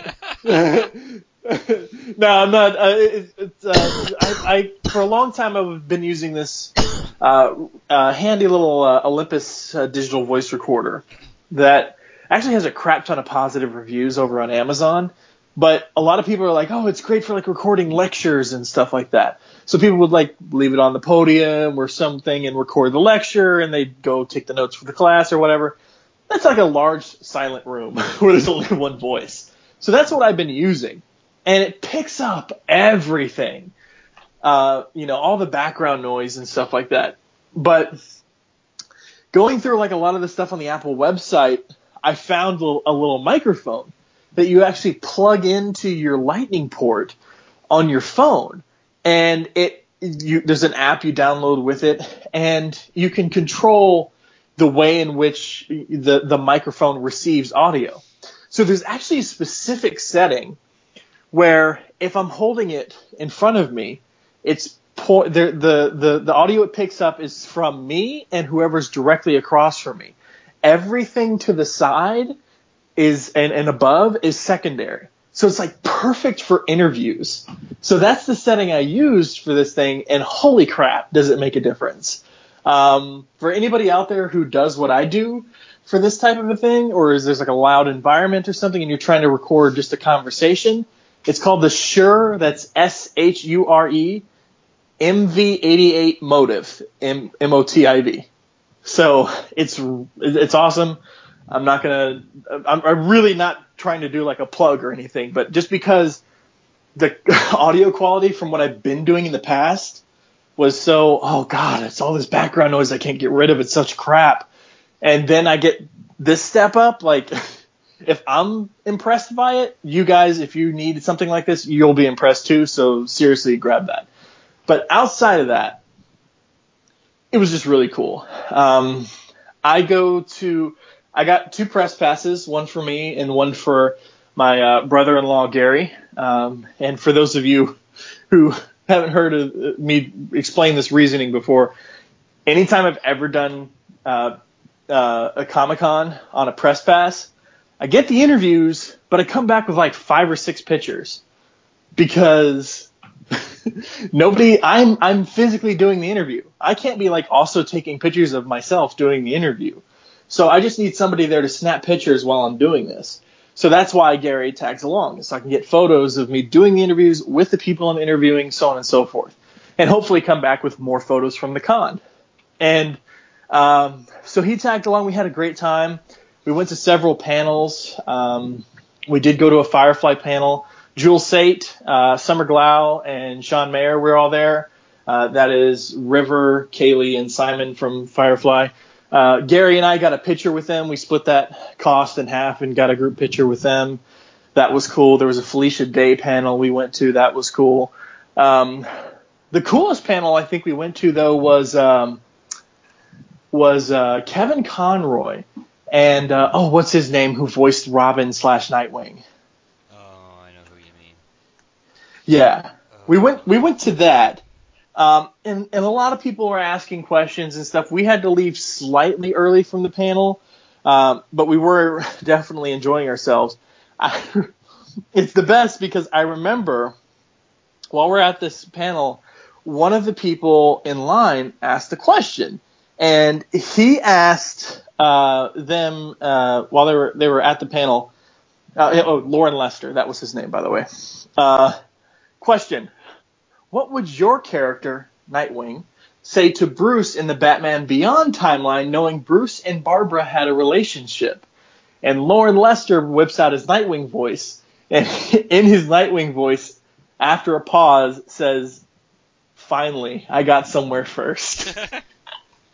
A: no, I'm not. Uh, it, it's, uh, I, I, for a long time I've been using this uh, uh, handy little uh, Olympus uh, digital voice recorder that actually has a crap ton of positive reviews over on Amazon. But a lot of people are like, oh, it's great for like recording lectures and stuff like that. So people would like leave it on the podium or something and record the lecture and they'd go take the notes for the class or whatever. That's like a large silent room where there's only one voice. So that's what I've been using. And it picks up everything. Uh, you know, all the background noise and stuff like that. But going through like a lot of the stuff on the Apple website, I found a little, a little microphone that you actually plug into your lightning port on your phone and it you, there's an app you download with it and you can control the way in which the the microphone receives audio. So there's actually a specific setting where if I'm holding it in front of me, it's po- the, the the the audio it picks up is from me and whoever's directly across from me. Everything to the side is and, and above is secondary. So it's like perfect for interviews. So that's the setting I used for this thing, and holy crap, does it make a difference. Um, for anybody out there who does what I do for this type of a thing, or is there's like a loud environment or something and you're trying to record just a conversation, it's called the Shure, that's S-H-U-R-E, MV88 Motive, M- M-O-T-I-V. So it's, it's awesome. I'm not gonna. I'm, I'm really not trying to do like a plug or anything, but just because the audio quality from what I've been doing in the past was so, oh god, it's all this background noise I can't get rid of. It's such crap. And then I get this step up, like if I'm impressed by it, you guys, if you need something like this, you'll be impressed too. So seriously, grab that. But outside of that, it was just really cool. Um, I go to I got two press passes, one for me and one for my uh, brother-in-law Gary. Um, and for those of you who haven't heard of uh, me explain this reasoning before, anytime I've ever done uh, uh, a Comic Con on a press pass, I get the interviews, but I come back with like five or six pictures because nobody I'm I'm physically doing the interview. I can't be like also taking pictures of myself doing the interview. So I just need somebody there to snap pictures while I'm doing this. So that's why Gary tags along, so I can get photos of me doing the interviews with the people I'm interviewing, so on and so forth, and hopefully come back with more photos from the con. And um, so he tagged along. We had a great time. We went to several panels. Um, we did go to a Firefly panel. Jewel Staite, uh, Summer Glau, and Sean Maher were all there. Uh, that is River, Kaylee, and Simon from Firefly. Uh, Gary and I got a picture with them. We split that cost in half and got a group picture with them. That was cool. There was a Felicia Day panel we went to. That was cool. Um, the coolest panel I think we went to though was um, was uh, Kevin Conroy and uh, oh, what's his name? Who voiced Robin slash Nightwing?
B: Oh, I know who you mean.
A: Yeah, we went we went to that. Um, and, and a lot of people were asking questions and stuff. We had to leave slightly early from the panel, um, but we were definitely enjoying ourselves. I, it's the best because I remember while we're at this panel, one of the people in line asked a question, and he asked uh, them uh, while they were they were at the panel. Uh, oh, Loren Lester, that was his name, by the way. Uh, question: what would your character, Nightwing, say to Bruce in the Batman Beyond timeline, knowing Bruce and Barbara had a relationship? And Loren Lester whips out his Nightwing voice, and in his Nightwing voice, after a pause, says, finally, I got somewhere first.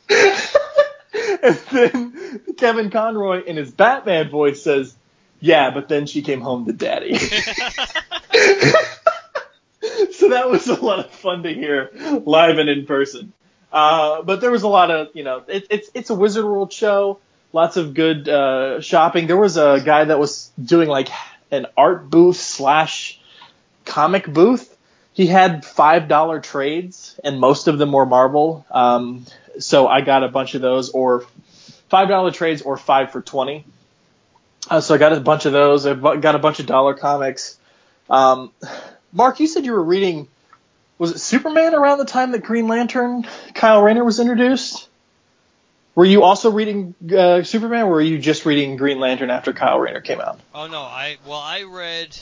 A: and then Kevin Conroy in his Batman voice says, "Yeah, but then she came home to daddy." that was a lot of fun to hear live and in person. Uh, but there was a lot of, you know, it, it's it's a Wizard World show. Lots of good uh, shopping. There was a guy that was doing like an art booth slash comic booth. He had five dollar trades, and most of them were Marvel. Um, so I got a bunch of those, or five dollar trades, or five for twenty. Uh, so I got a bunch of those. I got a bunch of dollar comics. Um, Mark, you said you were reading. Was it Superman around the time that Green Lantern Kyle Rayner was introduced? Were you also reading uh, Superman, or were you just reading Green Lantern after Kyle Rayner came out?
B: Oh no, I well I read.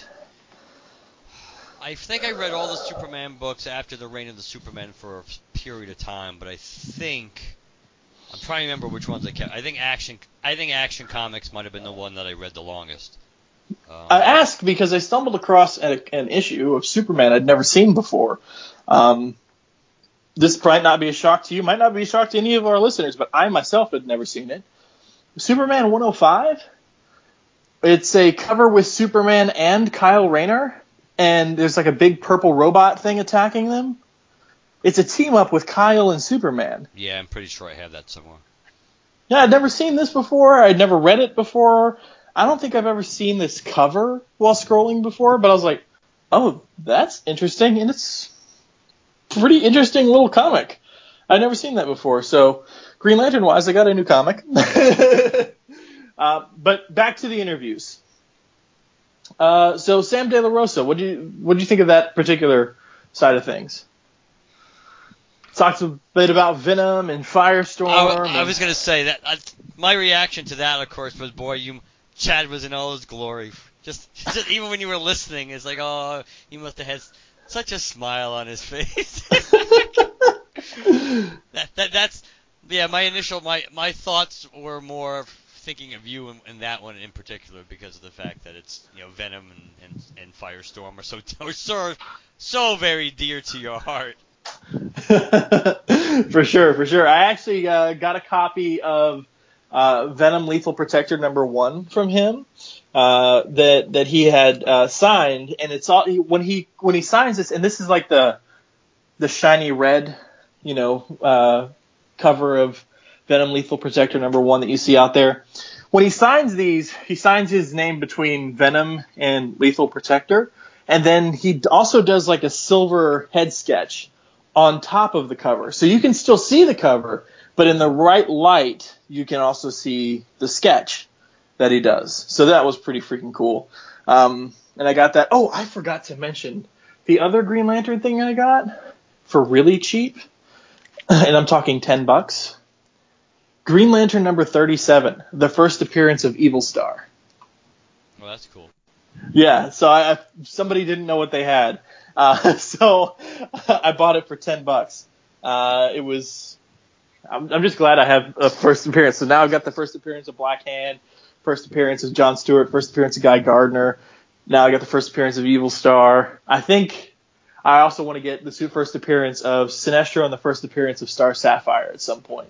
B: I think I read all the Superman books after the reign of the Superman for a period of time, but I think I'm trying to remember which ones I kept. I think Action. I think Action Comics might have been the one that I read the longest. Um,
A: I asked because I stumbled across a, an issue of Superman I'd never seen before. Um, this might not be a shock to you, might not be a shock to any of our listeners, but I myself had never seen it. Superman 105. It's a cover with Superman and Kyle Rayner, and there's like a big purple robot thing attacking them. It's a team up with Kyle and Superman.
B: yeah, I'm pretty sure I have that somewhere.
A: Yeah, I'd never seen this before. I'd never read it before. I don't think I've ever seen this cover while scrolling before, but I was like, oh, that's interesting, and it's pretty interesting little comic. I've never seen that before. So, Green Lantern wise, I got a new comic. uh, but back to the interviews. Uh, so Sam De La Rosa, what do you what do you think of that particular side of things? Talks a bit about Venom and Firestorm.
B: I, I was gonna say that. I, my reaction to that, of course, was boy, you Chad was in all his glory. Just, just even when you were listening, it's like, oh, he must have had such a smile on his face. that, that that's yeah. My initial my my thoughts were more thinking of you in, in that one in particular because of the fact that it's you know Venom and and, and Firestorm are so are so so very dear to your heart.
A: for sure, for sure. I actually uh, got a copy of uh, Venom Lethal Protector number one from him uh, that that he had uh, signed, and it's all when he when he signs this, and this is like the the shiny red, you know, uh, cover of Venom Lethal Protector number one that you see out there. When he signs these, he signs his name between Venom and Lethal Protector, and then he also does like a silver head sketch on top of the cover. So you can still see the cover, but in the right light, you can also see the sketch that he does. So that was pretty freaking cool. Um, and I got that. Oh, I forgot to mention the other Green Lantern thing I got for really cheap, and I'm talking 10 bucks. Green Lantern number 37, the first appearance of Evil Star.
B: Well, that's cool.
A: Yeah, so I, I somebody didn't know what they had, uh, so I bought it for ten bucks. Uh, it was. I'm, I'm just glad I have a first appearance. So now I've got the first appearance of Black Hand, first appearance of John Stewart, first appearance of Guy Gardner. Now I got the first appearance of Evil Star. I think I also want to get the first appearance of Sinestro and the first appearance of Star Sapphire at some point,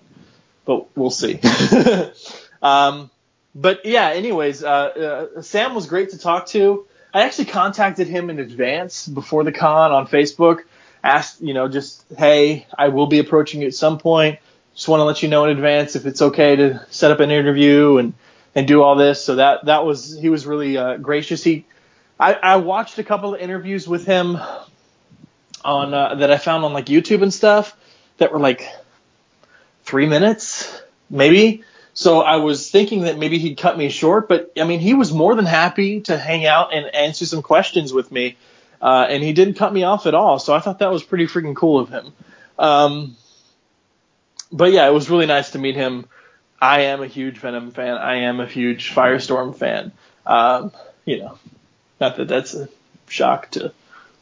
A: but we'll see. um, but yeah, anyways, uh, uh, Sam was great to talk to. I actually contacted him in advance before the con on Facebook. Asked, you know, just hey, I will be approaching you at some point. Just want to let you know in advance if it's okay to set up an interview and and do all this. So that that was he was really uh, gracious. He, I, I watched a couple of interviews with him on uh, that I found on like YouTube and stuff that were like three minutes maybe. So I was thinking that maybe he'd cut me short, but I mean, he was more than happy to hang out and answer some questions with me, uh, and he didn't cut me off at all. So I thought that was pretty freaking cool of him. Um, but yeah, it was really nice to meet him. I am a huge Venom fan. I am a huge Firestorm fan. Um, you know, not that that's a shock to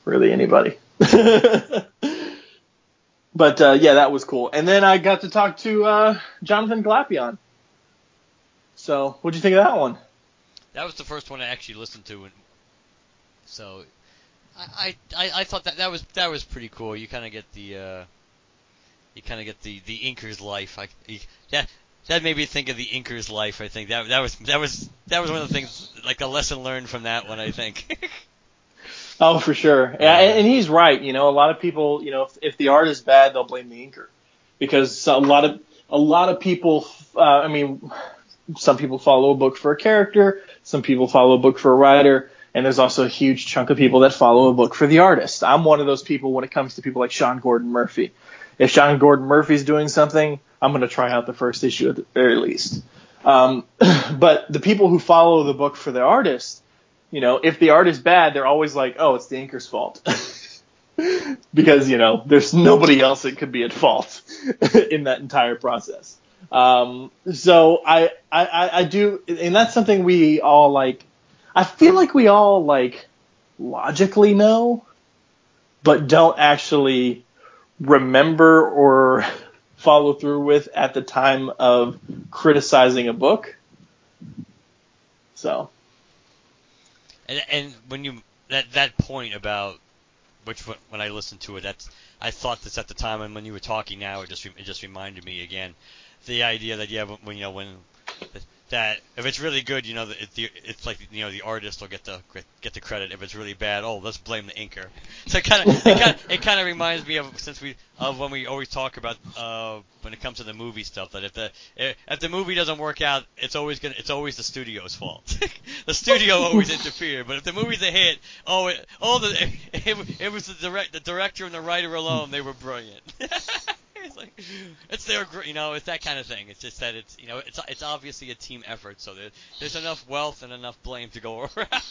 A: really anybody. but uh, yeah, that was cool. And then I got to talk to uh, Jonathan Glapion. So, what'd you think of that one?
B: That was the first one I actually listened to, and so I, I, I thought that that was that was pretty cool. You kind of get the uh, you kind of get the the inker's life. I you, that that made me think of the inker's life. I think that that was that was that was one of the things like a lesson learned from that one. I think.
A: Oh, for sure. Yeah, and, and he's right. You know, a lot of people, you know, if, if the art is bad, they'll blame the inker because a lot of a lot of people. Uh, I mean, some people follow a book for a character, some people follow a book for a writer, and there's also a huge chunk of people that follow a book for the artist. I'm one of those people when it comes to people like Sean Gordon Murphy. If Sean Gordon Murphy's doing something, I'm going to try out the first issue at the very least. Um, but the people who follow the book for the artist, you know, if the art is bad, they're always like, oh, it's the inker's fault. because, you know, there's nobody else that could be at fault in that entire process. Um, so I, I, I do, and that's something we all like, I feel like we all like logically know, but don't actually remember or follow through with at the time of criticizing a book. So.
B: And and when you that that point about which when I listened to it, that's I thought this at the time, and when you were talking now, it just it just reminded me again the idea that yeah, when you know when that if it's really good, you know, it's, it's like you know the artist will get the get the credit. If it's really bad, oh, let's blame the inker. So it kind of it kind of it reminds me of since we of when we always talk about uh when it comes to the movie stuff that if the if the movie doesn't work out, it's always gonna it's always the studio's fault. the studio always interfered, but if the movie's a hit, oh it, oh the it, it was the direct the director and the writer alone, they were brilliant it's their you know it's that kind of thing. It's just that it's you know it's it's obviously a team effort, so there, there's enough wealth and enough blame to go around.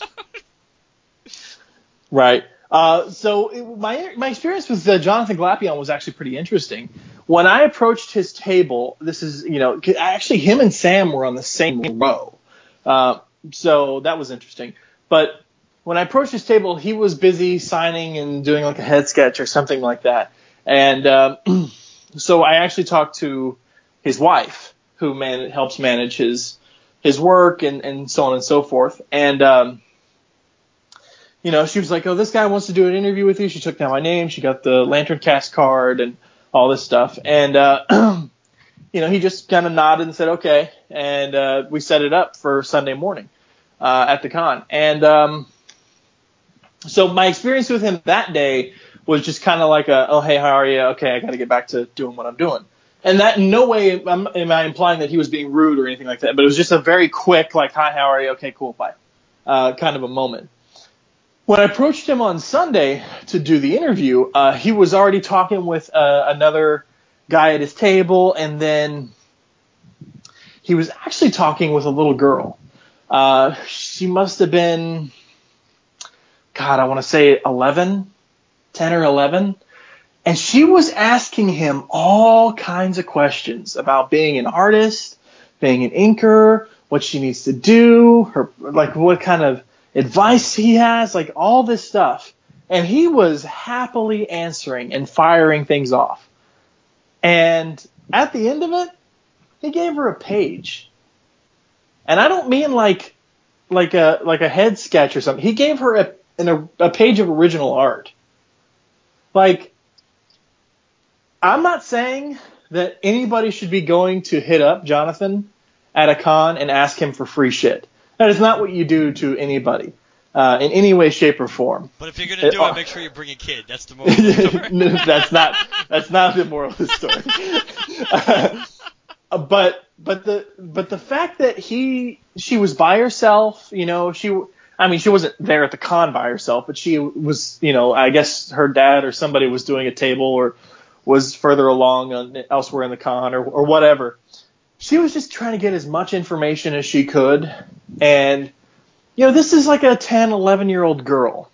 A: right. Uh, so it, my my experience with uh, Jonathan Glapion was actually pretty interesting. When I approached his table, this is you know actually him and Sam were on the same row, uh, so that was interesting. But when I approached his table, he was busy signing and doing like a head sketch or something like that, and. Um, so I actually talked to his wife, who man helps manage his his work and and so on and so forth. And um, you know, she was like, "Oh, this guy wants to do an interview with you." She took down my name. She got the Lantern Cast card and all this stuff. And uh, you know, he just kind of nodded and said, "Okay," and uh, we set it up for Sunday morning uh, at the con. And um, so my experience with him that day was just kind of like a, oh hey, how are you? Okay, I got to get back to doing what I'm doing. And that in no way am, am, I implying that he was being rude or anything like that, but it was just a very quick like, hi, how are you? Okay, cool, bye, uh, kind of a moment. When I approached him on Sunday to do the interview, uh, he was already talking with uh, another guy at his table, and then he was actually talking with a little girl. Uh, she must have been, God, I want to say 11, 10 or 11. And she was asking him all kinds of questions about being an artist, being an inker, what she needs to do, her, like what kind of advice he has, like all this stuff. And he was happily answering and firing things off. And at the end of it, he gave her a page. And I don't mean like like a like a head sketch or something. He gave her a, a, a page of original art. Like, I'm not saying that anybody should be going to hit up Jonathan at a con and ask him for free shit. That is not what you do to anybody. Uh, in any way, shape, or form.
B: But if you're gonna do it, it make sure you bring a kid. That's the moral of the no,
A: that's not that's not the moral of the story. uh, but but the but the fact that he she was by herself, you know, she I mean, she wasn't there at the con by herself, but she was, you know, I guess her dad or somebody was doing a table or was further along on, elsewhere in the con or, or whatever. She was just trying to get as much information as she could. And, you know, this is like a 10, 11 year old girl.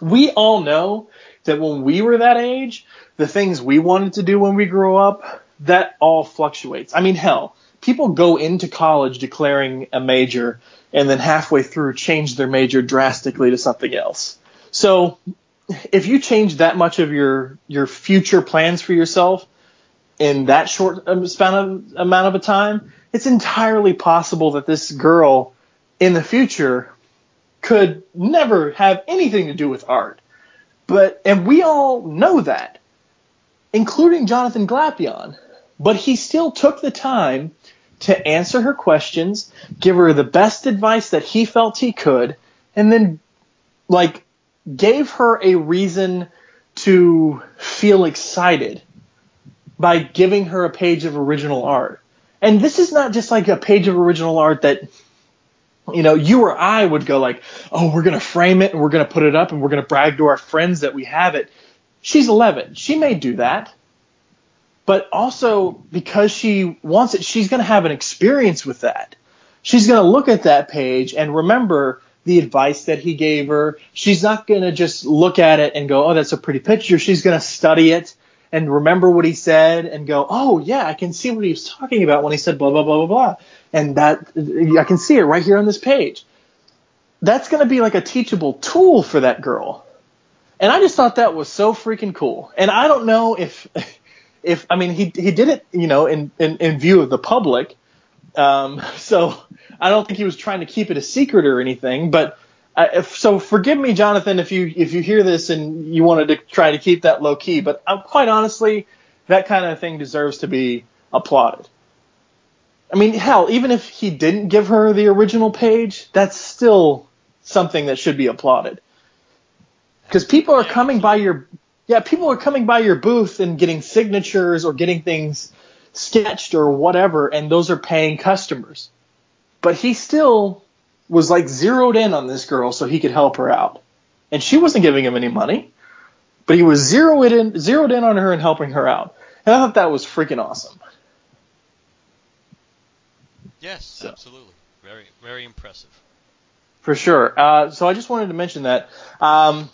A: We all know that when we were that age, the things we wanted to do when we grew up, that all fluctuates. I mean, hell, people go into college declaring a major and then halfway through change their major drastically to something else. So if you change that much of your your future plans for yourself in that short span of amount of a time, it's entirely possible that this girl in the future could never have anything to do with art. But and we all know that, including Jonathan Glapion. But he still took the time to answer her questions, give her the best advice that he felt he could, and then like gave her a reason to feel excited by giving her a page of original art. And this is not just like a page of original art that you know, you or I would go like, "Oh, we're going to frame it and we're going to put it up and we're going to brag to our friends that we have it." She's 11. She may do that. But also because she wants it, she's going to have an experience with that. She's going to look at that page and remember the advice that he gave her. She's not going to just look at it and go, "Oh, that's a pretty picture." She's going to study it and remember what he said and go, "Oh, yeah, I can see what he was talking about when he said blah blah blah blah blah." And that I can see it right here on this page. That's going to be like a teachable tool for that girl. And I just thought that was so freaking cool. And I don't know if if I mean he he did it, you know, in in, in view of the public. Um, so I don't think he was trying to keep it a secret or anything, but uh, if, so forgive me, Jonathan, if you if you hear this and you wanted to try to keep that low key. But uh, quite honestly, that kind of thing deserves to be applauded. I mean, hell, even if he didn't give her the original page, that's still something that should be applauded. Because people are coming by your yeah, people are coming by your booth and getting signatures or getting things sketched or whatever, and those are paying customers. But he still was like zeroed in on this girl so he could help her out. And she wasn't giving him any money, but he was zeroed in zeroed in on her and helping her out. And I thought that was freaking awesome.
B: Yes,
A: So-
B: absolutely. Very, very impressive.
A: For sure. Uh, so I just wanted to mention that. Um,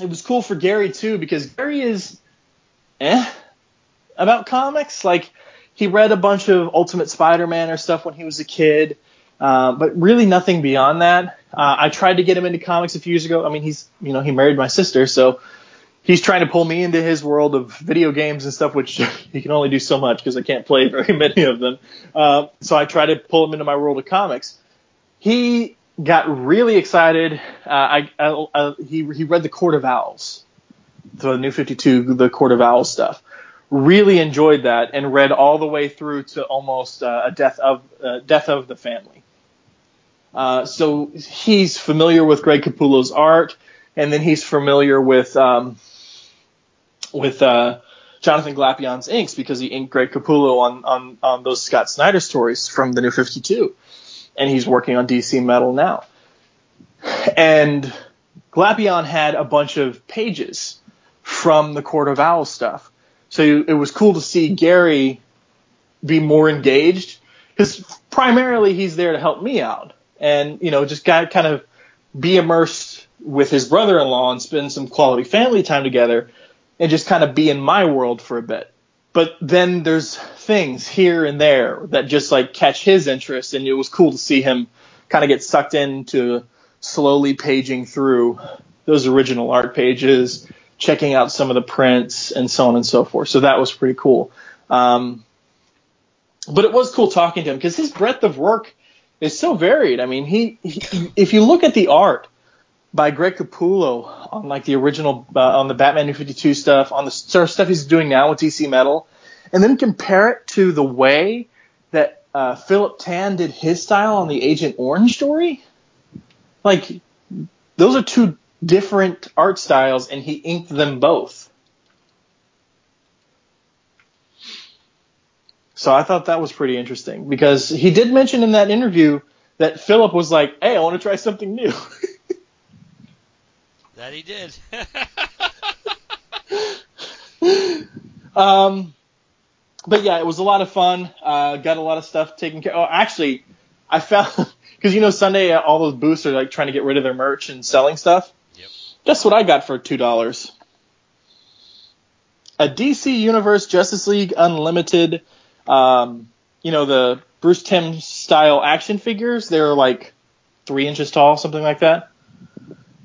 A: it was cool for Gary too because Gary is eh about comics. Like he read a bunch of Ultimate Spider-Man or stuff when he was a kid, uh, but really nothing beyond that. Uh, I tried to get him into comics a few years ago. I mean, he's you know he married my sister, so he's trying to pull me into his world of video games and stuff, which he can only do so much because I can't play very many of them. Uh, so I try to pull him into my world of comics. He got really excited. Uh, I, I, I he he read the Court of Owls, the New Fifty Two, the Court of Owls stuff. Really enjoyed that and read all the way through to almost uh, a death of uh, death of the family. Uh, so he's familiar with Greg Capullo's art, and then he's familiar with um, with uh, Jonathan Glapion's inks because he inked Greg Capullo on, on on those Scott Snyder stories from the New Fifty Two and he's working on DC Metal now. And Glapion had a bunch of pages from the Court of Owls stuff. So it was cool to see Gary be more engaged because primarily he's there to help me out and, you know, just got kind of be immersed with his brother-in-law and spend some quality family time together and just kind of be in my world for a bit but then there's things here and there that just like catch his interest and it was cool to see him kind of get sucked into slowly paging through those original art pages checking out some of the prints and so on and so forth. So that was pretty cool. Um, but it was cool talking to him because his breadth of work is so varied. I mean he, he if you look at the art by Greg Capullo on like the original uh, on the Batman New 52 stuff, on the sort of stuff he's doing now with DC Metal, and then compare it to the way that uh, Philip Tan did his style on the Agent Orange story. Like those are two different art styles, and he inked them both. So I thought that was pretty interesting because he did mention in that interview that Philip was like, "Hey, I want to try something new."
B: That he did.
A: Um, but yeah, it was a lot of fun. Uh, got a lot of stuff taken care. Oh, actually, I found because you know Sunday uh, all those booths are like trying to get rid of their merch and selling stuff.
B: Yep.
A: Guess what I got for two dollars? A DC Universe Justice League Unlimited. Um, you know the Bruce Timm style action figures. They're like three inches tall, something like that.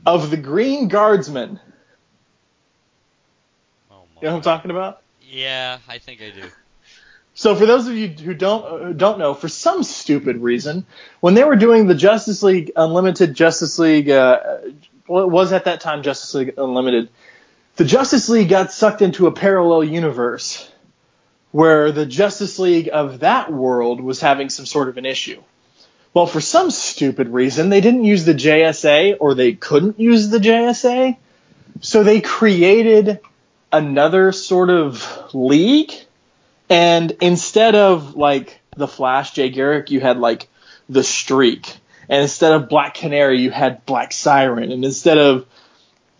A: Of the Green Guardsman.
B: oh.
A: You know what I'm talking about?
B: Yeah, I think I do.
A: So for those of you who don't uh, don't know, for some stupid reason, when they were doing the Justice League Unlimited Justice League, uh, was at that time Justice League Unlimited, the Justice League got sucked into a parallel universe where the Justice League of that world was having some sort of an issue. Well, for some stupid reason, they didn't use the JSA or they couldn't use the JSA. So they created another sort of league. And instead of like the Flash, Jay Garrick, you had like the Streak. And instead of Black Canary, you had Black Siren. And instead of,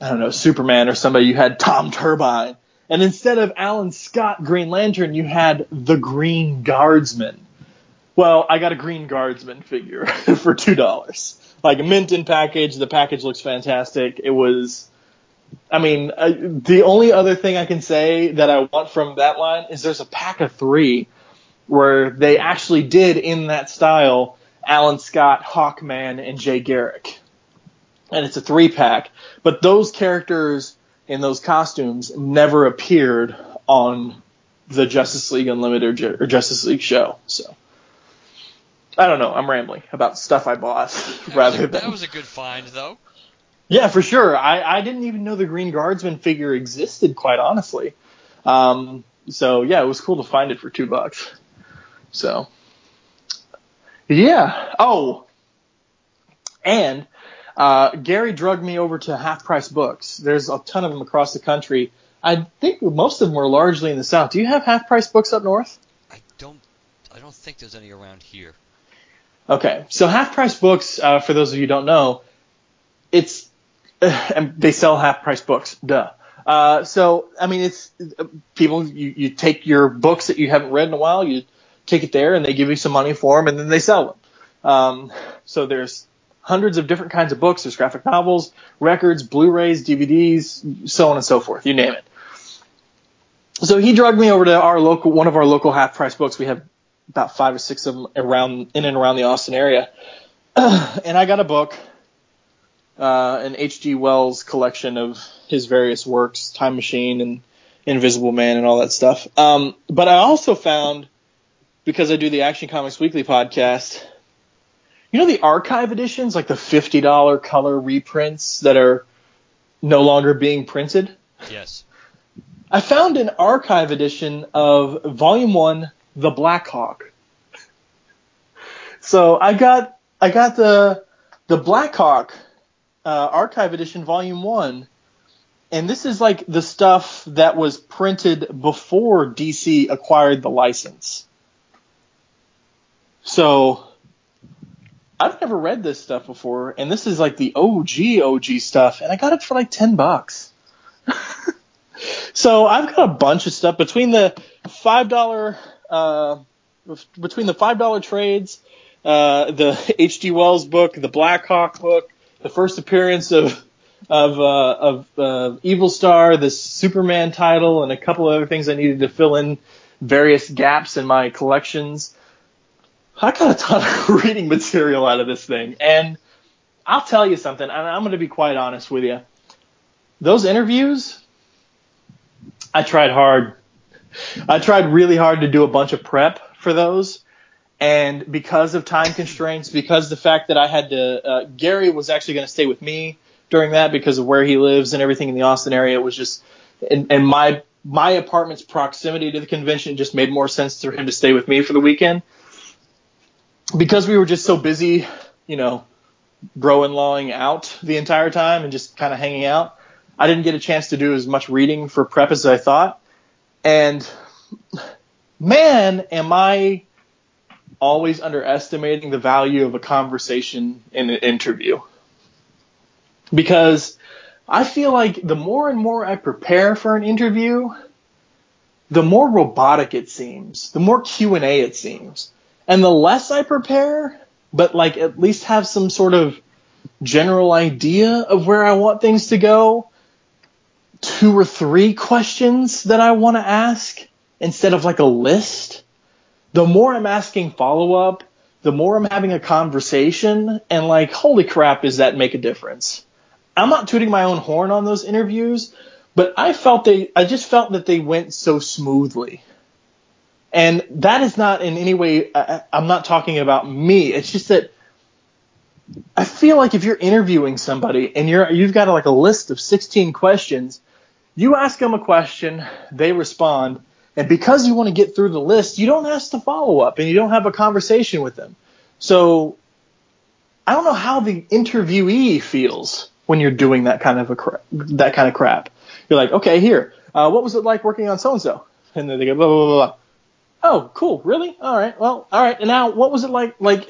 A: I don't know, Superman or somebody, you had Tom Turbine. And instead of Alan Scott Green Lantern, you had the Green Guardsman. Well, I got a Green Guardsman figure for two dollars, like mint in package. The package looks fantastic. It was, I mean, uh, the only other thing I can say that I want from that line is there's a pack of three where they actually did in that style Alan Scott, Hawkman, and Jay Garrick, and it's a three pack. But those characters in those costumes never appeared on the Justice League Unlimited or Justice League show. So I don't know. I'm rambling about stuff I bought
B: That
A: rather
B: was
A: than.
B: that was a good find, though.
A: Yeah, for sure. I, I didn't even know the Green Guardsman figure existed, quite honestly. Um, so yeah, it was cool to find it for two bucks. So yeah. Oh, and uh, Gary drugged me over to Half Price Books. There's a ton of them across the country. I think most of them are largely in the South. Do you have Half Price Books up north?
B: I don't. I don't think there's any around here.
A: Okay, so half price books, uh, for those of you who don't know, it's and they sell half price books. Duh. Uh, so I mean, it's people. You, you take your books that you haven't read in a while, you take it there, and they give you some money for them, and then they sell them. Um, so there's hundreds of different kinds of books. There's graphic novels, records, Blu-rays, DVDs, so on and so forth. You name it. So he dragged me over to our local, one of our local half price books. We have about five or six of them around in and around the Austin area. and I got a book, uh, an H.G. Wells collection of his various works, Time Machine and Invisible Man and all that stuff. Um, but I also found, because I do the Action Comics Weekly podcast, you know the archive editions, like the $50 color reprints that are no longer being printed?
B: Yes.
A: I found an archive edition of Volume One, The Black Hawk. So I got I got the the Black Hawk uh, archive edition, Volume One, and this is like the stuff that was printed before DC acquired the license. So I've never read this stuff before, and this is like the OG OG stuff, and I got it for like ten bucks. So I've got a bunch of stuff between the five dollar uh, between the five dollar trades, uh, the H.G. Wells book, the Black Hawk book, the first appearance of of uh, of uh, Evil Star, the Superman title, and a couple of other things I needed to fill in various gaps in my collections. I got a ton of reading material out of this thing, and I'll tell you something, and I'm going to be quite honest with you. Those interviews, I tried hard. I tried really hard to do a bunch of prep for those. And because of time constraints, because the fact that I had to, uh, Gary was actually going to stay with me during that because of where he lives and everything in the Austin area. It was just, and, and my, my apartment's proximity to the convention just made more sense for him to stay with me for the weekend. Because we were just so busy, you know, bro and lawing out the entire time and just kind of hanging out. I didn't get a chance to do as much reading for prep as I thought. And man, am I always underestimating the value of a conversation in an interview. Because I feel like the more and more I prepare for an interview, the more robotic it seems, the more Q&A it seems. And the less I prepare, but like at least have some sort of general idea of where I want things to go, two or three questions that I want to ask instead of like a list, the more I'm asking follow up, the more I'm having a conversation and like, holy crap, does that make a difference? I'm not tooting my own horn on those interviews, but I felt they, I just felt that they went so smoothly. And that is not in any way, I, I'm not talking about me. It's just that I feel like if you're interviewing somebody and you're, you've got like a list of 16 questions, you ask them a question, they respond, and because you want to get through the list, you don't ask the follow up and you don't have a conversation with them. So I don't know how the interviewee feels when you're doing that kind of a cra- that kind of crap. You're like, okay, here, uh, what was it like working on so and so? And then they go blah blah blah blah. Oh, cool, really? All right, well, all right. And now, what was it like? Like,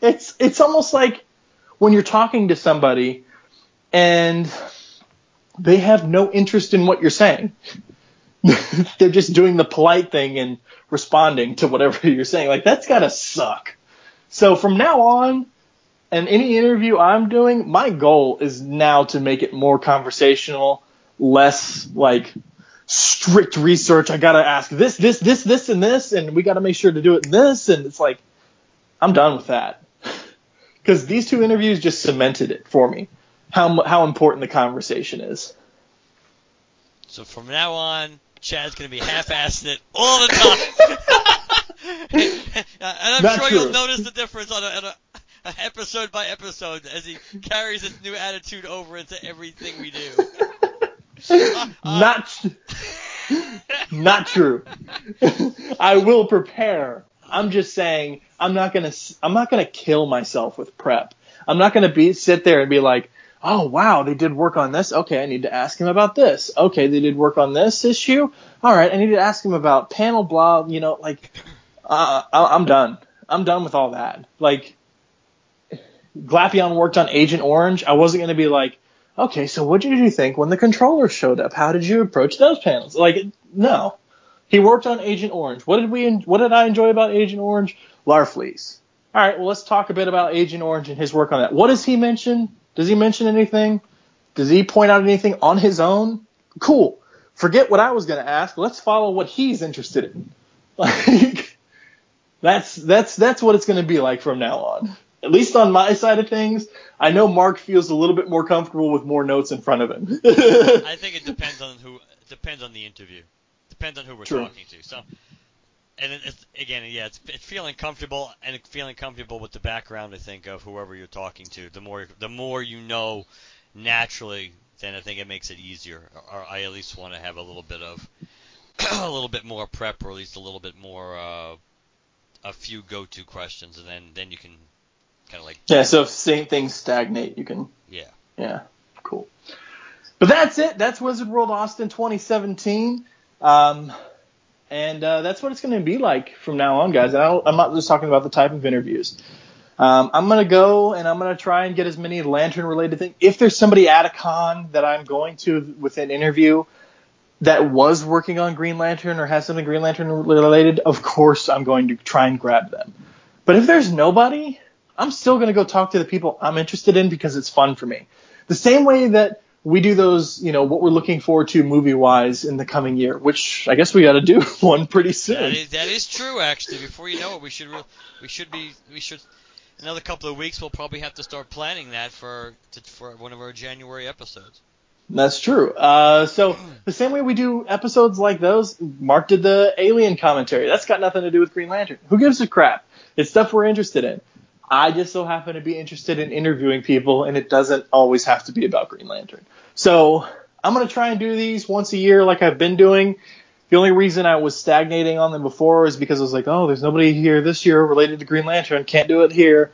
A: it's it's almost like when you're talking to somebody and they have no interest in what you're saying. They're just doing the polite thing and responding to whatever you're saying. Like that's gotta suck. So from now on, and any interview I'm doing, my goal is now to make it more conversational, less like strict research. I gotta ask this, this, this, this, and this, and we gotta make sure to do it in this. And it's like, I'm done with that. Because these two interviews just cemented it for me. How, how important the conversation is.
B: So from now on, Chad's gonna be half-assing it all the time. and I'm
A: Not
B: sure
A: true.
B: you'll notice the difference on a, on a, episode by episode as he carries his new attitude over into everything we do. Uh,
A: not, not true. I will prepare. I'm just saying I'm not gonna I'm not gonna kill myself with prep. I'm not gonna be sit there and be like, oh wow, they did work on this. Okay, I need to ask him about this. Okay, they did work on this issue. All right, I need to ask him about panel blah. You know, like uh, I'm done. I'm done with all that. Like Glapion worked on Agent Orange. I wasn't gonna be like, okay, so what did you think when the controllers showed up? How did you approach those panels? Like, no. He worked on Agent Orange. What did we? What did I enjoy about Agent Orange? Larfleeze. All right, well, let's talk a bit about Agent Orange and his work on that. What does he mention? Does he mention anything? Does he point out anything on his own? Cool. Forget what I was going to ask. Let's follow what he's interested in. Like, that's that's that's what it's going to be like from now on. At least on my side of things, I know Mark feels a little bit more comfortable with more notes in front of him.
B: I think it depends on who. Depends on the interview. Depends on who we're
A: True.
B: talking to. So, and it- it's again, yeah, it's, it's feeling comfortable and feeling comfortable with the background. I think of whoever you're talking to. The more the more you know naturally, then I think it makes it easier. Or I at least want to have a little bit of a little bit more prep, or at least a little bit more uh, a few go-to questions, and then then you can kind of like
A: yeah, so if same things stagnate, you can
B: yeah.
A: Yeah, cool. But that's it. That's Wizard World Austin 2017. Um, and uh, that's what it's going to be like from now on, guys. And I'm not just talking about the type of interviews. Um, I'm going to go and I'm going to try and get as many lantern related things. If there's somebody at a con that I'm going to with an interview that was working on Green Lantern or has something Green Lantern related, of course I'm going to try and grab them. But if there's nobody, I'm still going to go talk to the people I'm interested in because it's fun for me. The same way that we do those, you know, what we're looking forward to movie wise in the coming year, which I guess we got to do one pretty soon.
B: That is that is true actually. Before you know it, we should re- we should be we should another couple of weeks we'll probably have to start planning that for to, for one of our January episodes.
A: That's true. Uh, so the same way we do episodes like those, Mark did the Alien commentary. That's got nothing to do with Green Lantern. Who gives a crap? It's stuff we're interested in. I just so happen to be interested in interviewing people, and it doesn't always have to be about Green Lantern. So I'm gonna try and do these once a year, like I've been doing. The only reason I was stagnating on them before is because I was like, oh, there's nobody here this year related to Green Lantern. Can't do it here.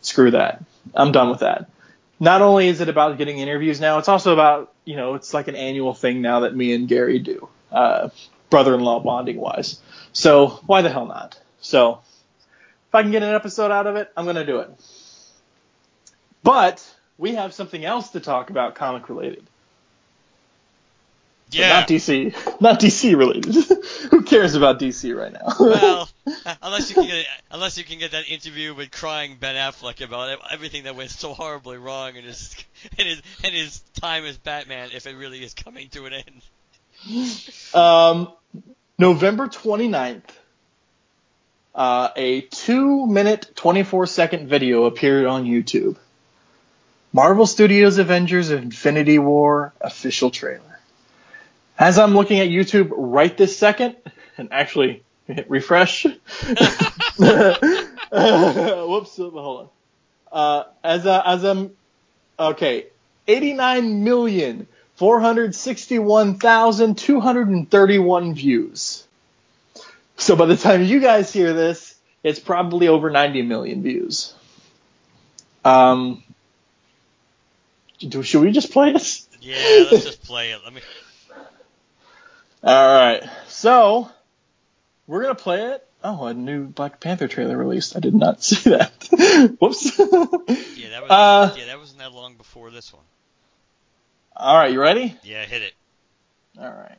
A: Screw that. I'm done with that. Not only is it about getting interviews now, it's also about, you know, it's like an annual thing now that me and Gary do, uh, brother-in-law bonding wise. So why the hell not? So if I can get an episode out of it, I'm going to do it. But we have something else to talk about comic related. But
B: Yeah.
A: Not DC. Not DC related. Who cares about DC right now?
B: well, unless you can get unless you can get that interview with crying Ben Affleck about everything that went so horribly wrong in his in his in his time as Batman, if it really is coming to an end.
A: Um, November 29th, uh, a 2 minute 24 second video appeared on YouTube. Marvel Studios Avengers Infinity War official trailer. As I'm looking at YouTube right this second, and actually Hit refresh. Whoops. Hold on. Uh, as a, as a, okay, eighty nine million four hundred sixty one thousand two hundred and thirty one views. So by the time you guys hear this, it's probably over ninety million views. Um, do, should we just play this?
B: Yeah, let's just play it. Let me.
A: All right. So we're gonna play it. Oh, a new Black Panther trailer released. I did not see that. Whoops.
B: Yeah, that was.
A: Uh,
B: yeah, that wasn't that long before this one.
A: All right, you ready?
B: Yeah, hit it.
A: All right.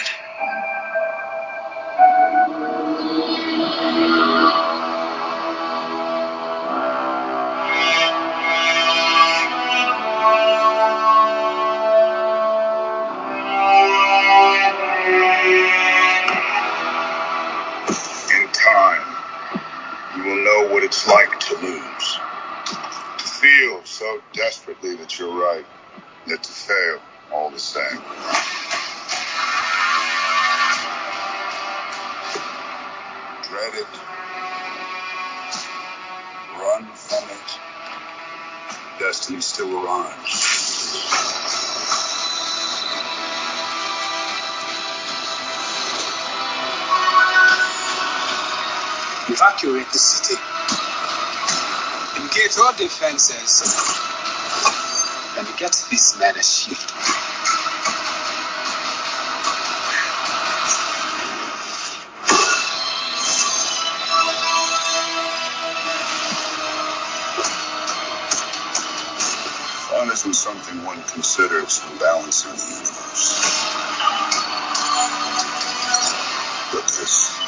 G: You're right, yet to fail all the same. Dread it. Run from it. Destiny still arrives.
H: evacuate the city, engage all defenses, and get this man a shield.
G: Fun isn't something one considers when balancing the universe. But this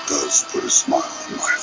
G: does put a smile on my face.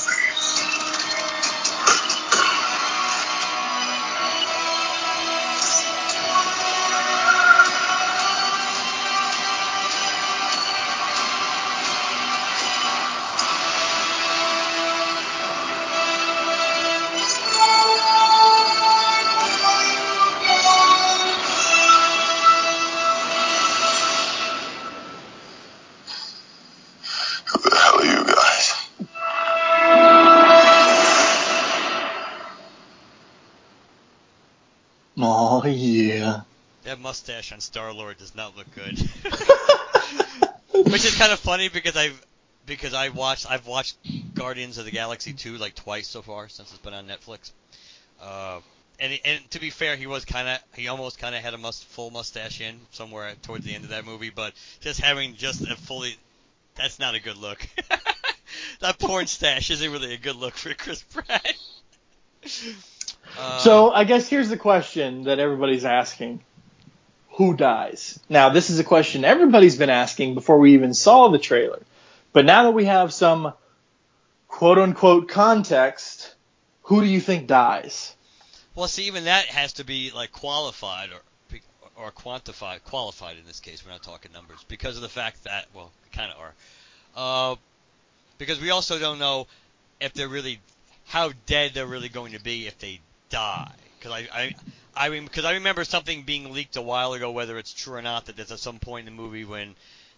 B: Mustache on Star Lord does not look good. Which is kind of funny because I've because I watched I've watched Guardians of the Galaxy 2 like twice so far since it's been on Netflix. Uh, and and to be fair, he was kind of he almost kind of had a must, full mustache in somewhere towards the end of that movie, but just having just a fully that's not a good look. that porn stash isn't really a good look for Chris Pratt. Uh,
A: So I guess here's the question that everybody's asking. Who dies? Now this is a question everybody's been asking before we even saw the trailer. But now that we have some quote unquote context, who do you think dies?
B: Well, see, even that has to be like qualified or or quantified, qualified in this case. We're not talking numbers because of the fact that well, kind of are, uh, because we also don't know if they're really how dead they're really going to be if they die. Because I I I mean, because I remember something being leaked a while ago, whether it's true or not, that there's at some point in the movie when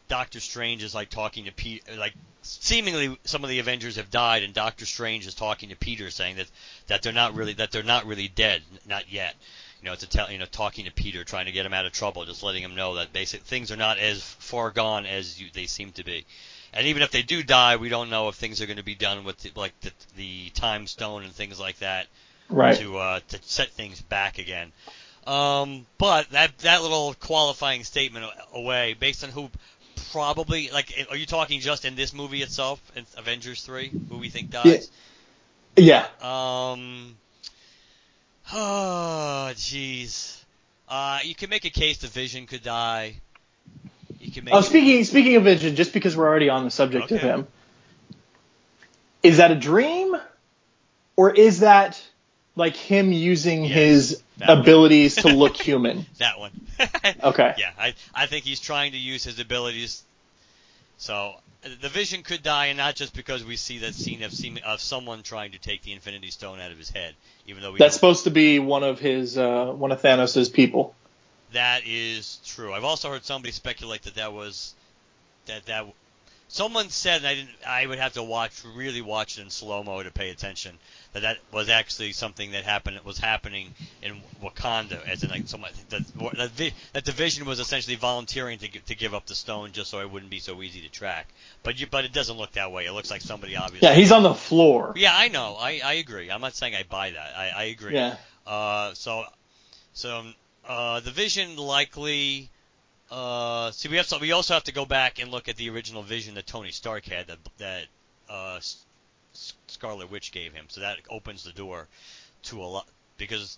B: Doctor Strange is like talking to Pete, like seemingly some of the Avengers have died, and Doctor Strange is talking to Peter, saying that that they're not really that they're not really dead, not yet. You know, to tell you know talking to Peter, trying to get him out of trouble, just letting him know that basic things are not as far gone as you, they seem to be. And even if they do die, we don't know if things are going to be done with the, like the, the time stone and things like that
A: Right.
B: to uh, to set things back again. Um, but that that little qualifying statement away, based on who probably like, are you talking just in this movie itself, in Avengers three, who we think dies?
A: Yeah.
B: Um. Oh, jeez. Uh, you can make a case the Vision could die. You can make.
A: Oh, speaking speaking of Vision, just because we're already on the subject of him, is that a dream, or is that like him using
B: Yes,
A: his abilities to look human?
B: That one.
A: Okay.
B: Yeah, I I think he's trying to use his abilities. So the Vision could die, and not just because we see that scene of seem- of someone trying to take the Infinity Stone out of his head, even though we
A: That's supposed to be one of his uh, one of Thanos' people.
B: That is true. I've also heard somebody speculate that that was that that someone said and I didn't. I would have to watch really watch it in slow mo to pay attention. That that was actually something that happened. Was happening in Wakanda, as in like someone that that, that the Vision was essentially volunteering to to give up the stone just so it wouldn't be so easy to track. But you but it doesn't look that way. It looks like somebody obviously.
A: Yeah, he's on the floor.
B: Yeah, I know. I, I agree. I'm not saying I buy that. I, I agree.
A: Yeah.
B: Uh, so, so uh, the Vision likely. Uh, see, we have we also have to go back and look at the original Vision that Tony Stark had that that uh, S- Scarlet Witch gave him. So that opens the door to a lot because.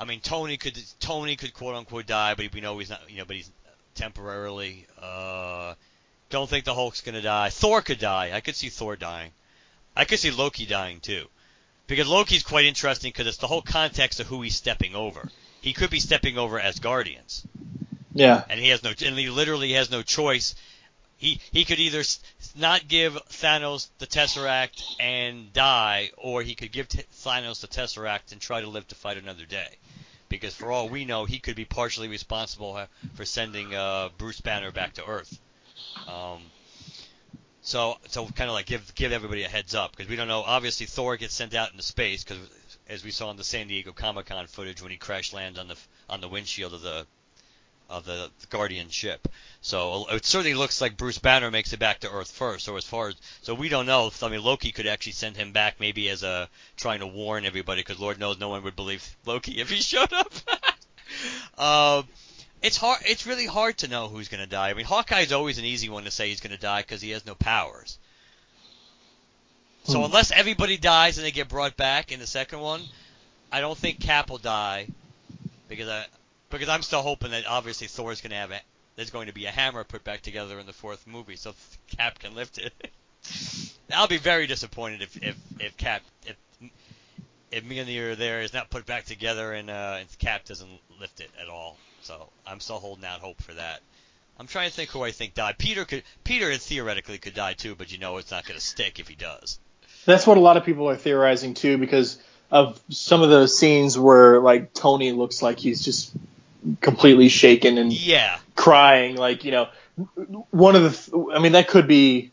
B: I mean, Tony could Tony could quote unquote die, but we know he's not. You know, but he's temporarily. Uh, don't think the Hulk's gonna die. Thor could die. I could see Thor dying. I could see Loki dying too, because Loki's quite interesting because it's the whole context of who he's stepping over. He could be stepping over as Guardians,
A: Yeah.
B: and he has no, and he literally has no choice. He he could either not give Thanos the Tesseract and die, or he could give t- Thanos the Tesseract and try to live to fight another day. Because for all we know, he could be partially responsible uh, for sending uh, Bruce Banner back to Earth. Um, so, so kind of like give give everybody a heads up because we don't know. Obviously, Thor gets sent out into space because, as we saw in the San Diego Comic Con footage when he crash lands on the on the windshield of the of the Guardian ship. So it certainly looks like Bruce Banner makes it back to Earth first. So as far as so we don't know. I mean, Loki could actually send him back maybe as a trying to warn everybody because Lord knows no one would believe Loki if he showed up. um, it's hard. It's really hard to know who's going to die. I mean, Hawkeye's always an easy one to say he's going to die because he has no powers. So
A: Hmm.
B: unless everybody dies and they get brought back in the second one, I don't think Cap will die because I because I'm still hoping that obviously Thor's going to have a there's going to be a hammer put back together in the fourth movie so Cap can lift it. I'll be very disappointed if if if Cap if if Mjolnir there is not put back together and uh and Cap doesn't lift it at all. So I'm still holding out hope for that. I'm trying to think who I think died. Peter could Peter theoretically could die too, but you know it's not going to stick if he does.
A: That's what a lot of people are theorizing too, because of some of the scenes where like Tony looks like he's just completely shaken and
B: Yeah,
A: crying. Like you know, one of the, I mean that could be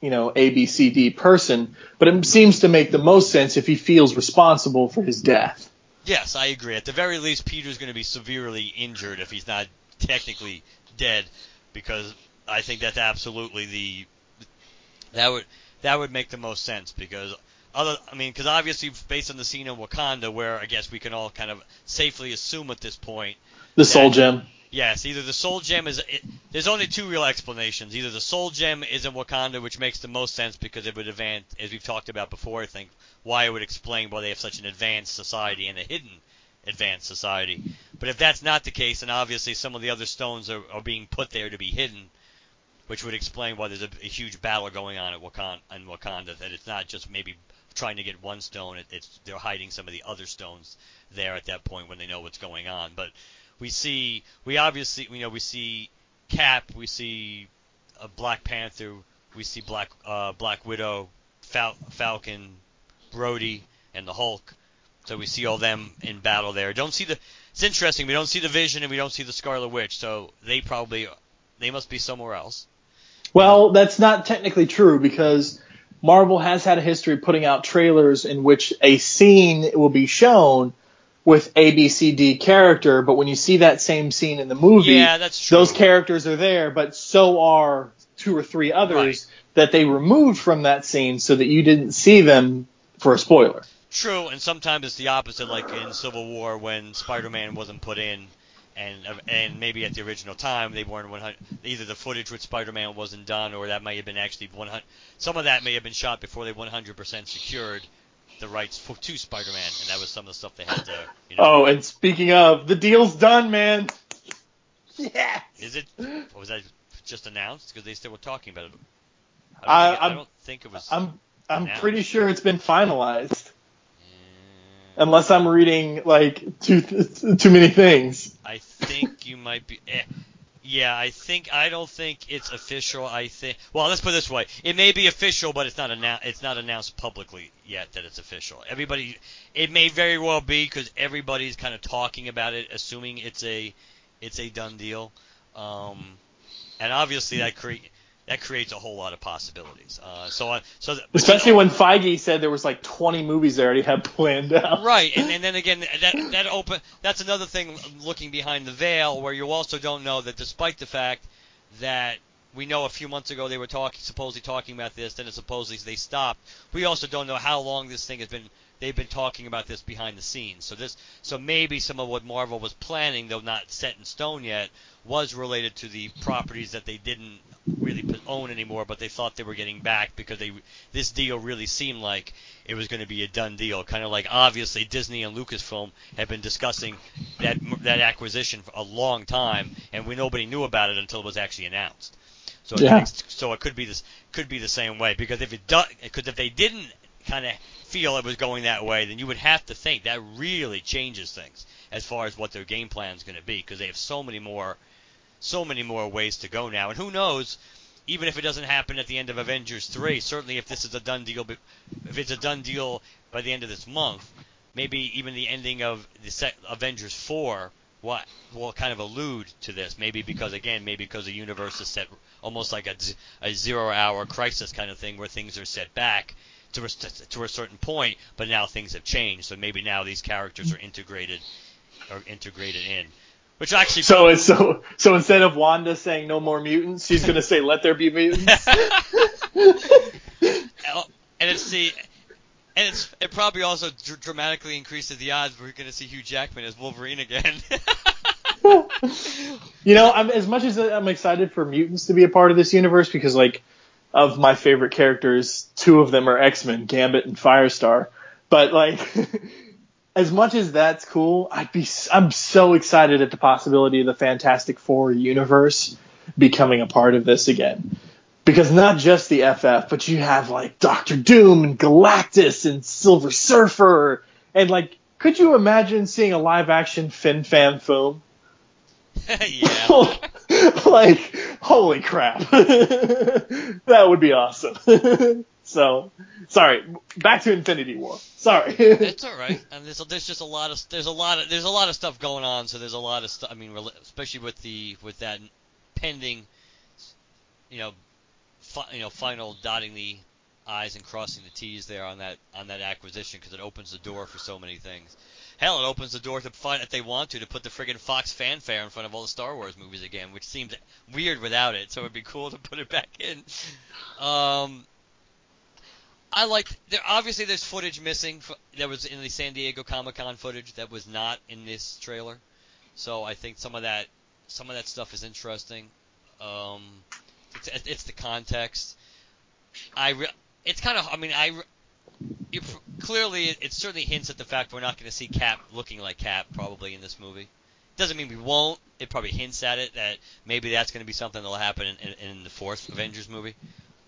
A: you know A B C D person, but it seems to make the most sense if he feels responsible for his death.
B: Yes, I agree. At the very least, Peter's going to be severely injured if he's not technically dead, because I think that's absolutely the that would that would make the most sense because other I mean because obviously based on the scene in Wakanda where I guess we can all kind of safely assume at this point
A: The Soul Gem.
B: Yes, either the soul gem is. It, there's only two real explanations. Either the soul gem is in Wakanda, which makes the most sense because it would advance, as we've talked about before. I think why it would explain why they have such an advanced society and a hidden advanced society. But if that's not the case, then obviously some of the other stones are, are being put there to be hidden, which would explain why there's a, a huge battle going on at Wakanda. In Wakanda, that it's not just maybe trying to get one stone. It, it's they're hiding some of the other stones there at that point when they know what's going on. But we see we obviously you know we see Cap, we see a Black Panther, we see Black uh, Black Widow, Fal- Falcon, Rhodey, and the Hulk. So we see all them in battle there. Don't see the. It's interesting. We don't see the Vision and we don't see the Scarlet Witch. So they probably they must be somewhere else.
A: Well, that's not technically true because Marvel has had a history of putting out trailers in which a scene will be shown with A, B, C, D character, but when you see that same scene in the movie,
B: Yeah, that's true.
A: those characters are there, but so are two or three others
B: Right.
A: that they removed from that scene so that you didn't see them for a spoiler.
B: True, and sometimes it's the opposite, like in Civil War when Spider-Man wasn't put in, and uh, and maybe at the original time they weren't 100. Either the footage with Spider-Man wasn't done, or that may have been actually 100. Some of that may have been shot before they 100% secured the rights for, to Spider-Man, and that was some of the stuff they had to. You know,
A: Oh, and speaking of, the deal's done, man. Yeah.
B: is it? Or was that just announced? Because they still were talking about it. I don't,
A: I-
B: think, I
A: I'm-
B: don't think it was.
A: I'm I'm
B: announced.
A: pretty sure it's been finalized. Unless I'm reading like too too many things.
B: I think you might be. Eh. Yeah, I think I don't think it's official. I think. Well, let's put it this way: it may be official, but it's not announced. It's not announced publicly yet that it's official. Everybody, it may very well be because everybody's kind of talking about it, assuming it's a, it's a done deal. Um, and obviously that create that creates a whole lot of possibilities. Uh, so, I, so th-
A: Especially when Feige said there was like 20 movies they already had planned out.
B: Right, and, and then again, that that open that's another thing looking behind the veil, where you also don't know that despite the fact that we know a few months ago they were talking supposedly talking about this, then it supposedly they stopped. We also don't know how long this thing has been. They've been talking about this behind the scenes. So this, so maybe some of what Marvel was planning, though not set in stone yet, was related to the properties that they didn't really own anymore, but they thought they were getting back because they this deal really seemed like it was going to be a done deal. Kind of like obviously Disney and Lucasfilm had been discussing that that acquisition for a long time, and we nobody knew about it until it was actually announced. So it
A: Yeah.
B: makes, so it could be this could be the same way because if it does because if they didn't kind of feel it was going that way, then you would have to think that really changes things as far as what their game plan is going to be because they have so many more so many more ways to go now, and who knows. Even if it doesn't happen at the end of Avengers 3, certainly if this is a done deal, if it's a done deal by the end of this month, maybe even the ending of the set Avengers 4 what will kind of allude to this. Maybe because again, maybe because the universe is set almost like a zero-hour crisis kind of thing, where things are set back to a, to a certain point, but now things have changed. So maybe now these characters are integrated are integrated in, which actually
A: So it's so so instead of Wanda saying no more mutants, she's gonna say let there be mutants.
B: And it's the and it's it probably also dr- dramatically increases the odds we're going to see Hugh Jackman as Wolverine again.
A: You know, I'm as much as I'm excited for mutants to be a part of this universe because like of my favorite characters, two of them are X-Men, Gambit and Firestar. But like as much as that's cool, I'd be I'm so excited at the possibility of the Fantastic Four universe becoming a part of this again. Because not just the FF, but you have like Doctor Doom and Galactus and Silver Surfer and like could you imagine seeing a live action Fin Fan film?
B: yeah.
A: like, holy crap. that would be awesome. so, sorry, back to Infinity War. Sorry.
B: It's all right. And there's, there's just a lot of there's a lot of there's a lot of stuff going on. So there's a lot of stuff. I mean, especially with the with that pending, you know, fi- you know, final dotting the i's and crossing the t's there on that on that acquisition because it opens the door for so many things. Hell, it opens the door to find if they want to to put the friggin' Fox fanfare in front of all the Star Wars movies again, which seems weird without it. So it'd be cool to put it back in. Um, I like there. Obviously, there's footage missing that was in the San Diego Comic Con footage that was not in this trailer. So I think some of that some of that stuff is interesting. Um, it's, it's the context. I re- it's kind of I mean I clearly it, it certainly hints at the fact we're not going to see Cap looking like Cap probably in this movie. Doesn't mean we won't. It probably hints at it that maybe that's going to be something that'll happen in, in, in the fourth Avengers movie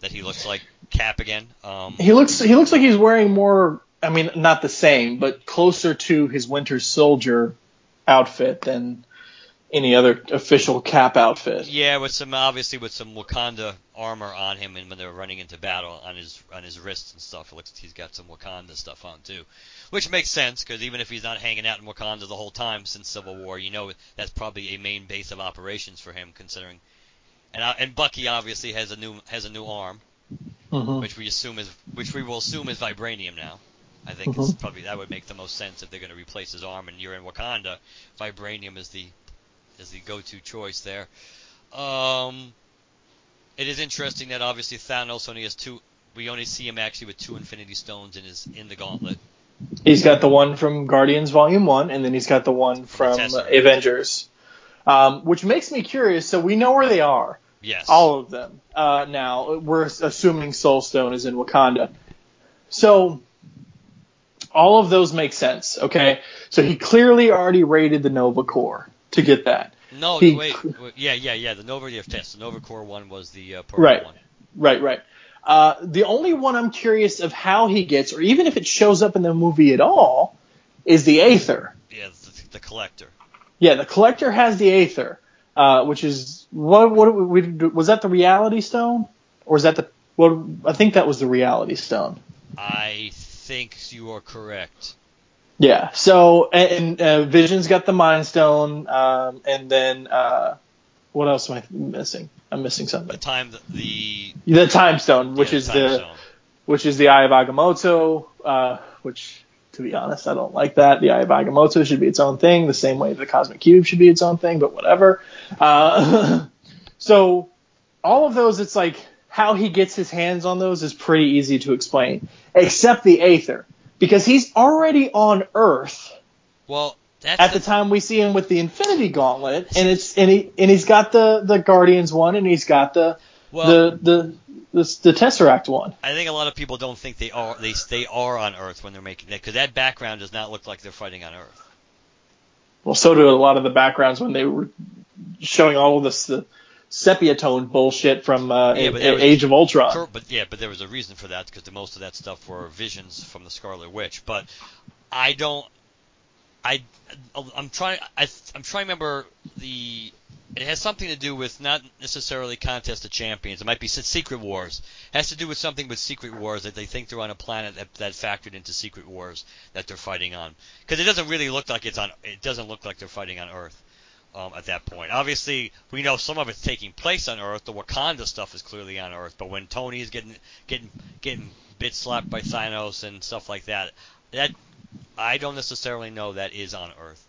B: that he looks like Cap again. Um,
A: he looks he looks like he's wearing more I mean not the same, but closer to his Winter Soldier outfit than any other official Cap outfit.
B: Yeah, with some obviously with some Wakanda armor on him, and when they're running into battle on his on his wrists and stuff, it looks he's got some Wakanda stuff on too, which makes sense because even if he's not hanging out in Wakanda the whole time since Civil War, you know that's probably a main base of operations for him, considering. And and Bucky obviously has a new has a new arm,
A: Mhm.
B: which we assume is which we will assume is vibranium now. I think it's
A: Mhm.
B: probably that would make the most sense if they're going to replace his arm and you're in Wakanda. Vibranium is the is the go-to choice there. Um, it is interesting that obviously Thanos only has two. We only see him actually with two Infinity Stones in his in the gauntlet.
A: He's got the one from Guardians Volume One, and then he's got the one from. Avengers, um, which makes me curious. So we know where they are,
B: Yes.
A: all of them. Uh, now we're assuming Soul Stone is in Wakanda, so all of those make sense. Okay, so he clearly already raided the Nova Corps to get that.
B: No,
A: he-
B: wait, wait. Yeah, yeah, yeah. The Nova yes, the Nova Corps one was the uh, purple
A: Right.
B: one.
A: Right, right. Uh, the only one I'm curious of how he gets, or even if it shows up in the movie at all, is the Aether.
B: Yeah, the, the collector.
A: Yeah, the collector has the Aether, uh, which is what what we, was that the Reality Stone, or is that the Well, I think that was the Reality Stone.
B: I think you are correct.
A: Yeah. So and, and uh, Vision's got the Mind Stone, um, and then uh, what else am I missing? I'm missing something.
B: The time the
A: the Time Stone, which
B: yeah,
A: is
B: time
A: the
B: stone.
A: which is the Eye of Agamotto, uh, which to be honest, I don't like that. The Eye of Agamotto should be its own thing, the same way the Cosmic Cube should be its own thing, but whatever. Uh, so all of those, it's like how he gets his hands on those is pretty easy to explain, except the Aether, because he's already on Earth
B: Well, that's
A: at the time we see him with the Infinity Gauntlet, and it's and he and he's got the the Guardians one, and he's got the
B: Well-
A: the the the, the Tesseract one.
B: I think a lot of people don't think they are they they are on Earth when they're making that because that background does not look like they're fighting on Earth.
A: Well, so do a lot of the backgrounds when they were showing all of this the sepia tone bullshit from uh,
B: Yeah,
A: A-
B: was-
A: Age of Ultron.
B: But yeah, but there was a reason for that because most of that stuff were visions from the Scarlet Witch. But I don't. I I'm trying. I I'm trying to remember the. It has something to do with not necessarily contest of champions. It might be Secret Wars. It has to do with something with Secret Wars that they think they're on a planet that, that factored into Secret Wars that they're fighting on. Because it doesn't really look like it's on. It doesn't look like they're fighting on Earth um, at that point. Obviously, we know some of it's taking place on Earth. The Wakanda stuff is clearly on Earth. But when Tony is getting getting getting bit slapped by Thanos and stuff like that, that I don't necessarily know that is on Earth.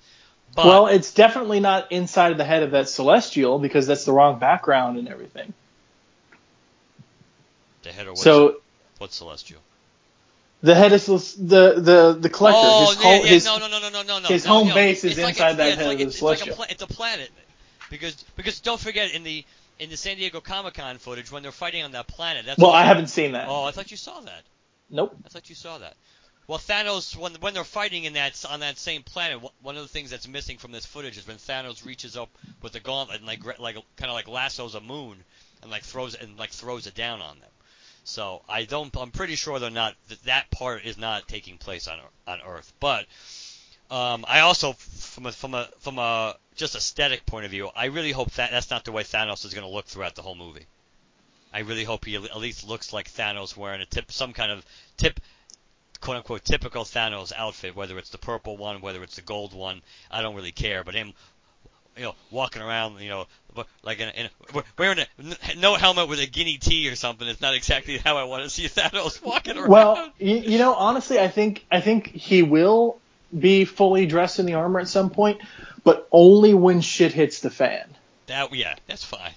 B: But
A: well, it's definitely not inside of the head of that Celestial because that's the wrong background and everything.
B: the head of what's,
A: So
B: what's Celestial?
A: The head is the the the collector.
B: Oh,
A: his
B: yeah,
A: home,
B: yeah,
A: his,
B: no, no, no, no, no, no,
A: his
B: no,
A: home
B: no.
A: base is
B: like
A: inside
B: a,
A: that
B: yeah,
A: head
B: like,
A: of the
B: it's, it's like a pla- it's a planet because because don't forget in the in the San Diego Comic Con footage when they're fighting on that planet. That's
A: well, I haven't seen that.
B: Oh, I thought you saw that.
A: Nope.
B: I thought you saw that. Well, Thanos, when when they're fighting in that on that same planet, one of the things that's missing from this footage is when Thanos reaches up with the gauntlet and like like kind of like lassos a moon and like throws and like throws it down on them. So I don't. I'm pretty sure they're not. That that part is not taking place on on Earth. But um, I also, from a from a from a just aesthetic point of view, I really hope that that's not the way Thanos is going to look throughout the whole movie. I really hope he at least looks like Thanos wearing a tip, some kind of tip, quote unquote, typical Thanos outfit, whether it's the purple one, whether it's the gold one. I don't really care, but him, you know, walking around, you know, like in, in wearing a no helmet with a guinea tee or something It's not exactly how I want to see Thanos walking around.
A: Well, you, you know, honestly, I think I think he will be fully dressed in the armor at some point, but only when shit hits the fan.
B: that yeah, that's fine.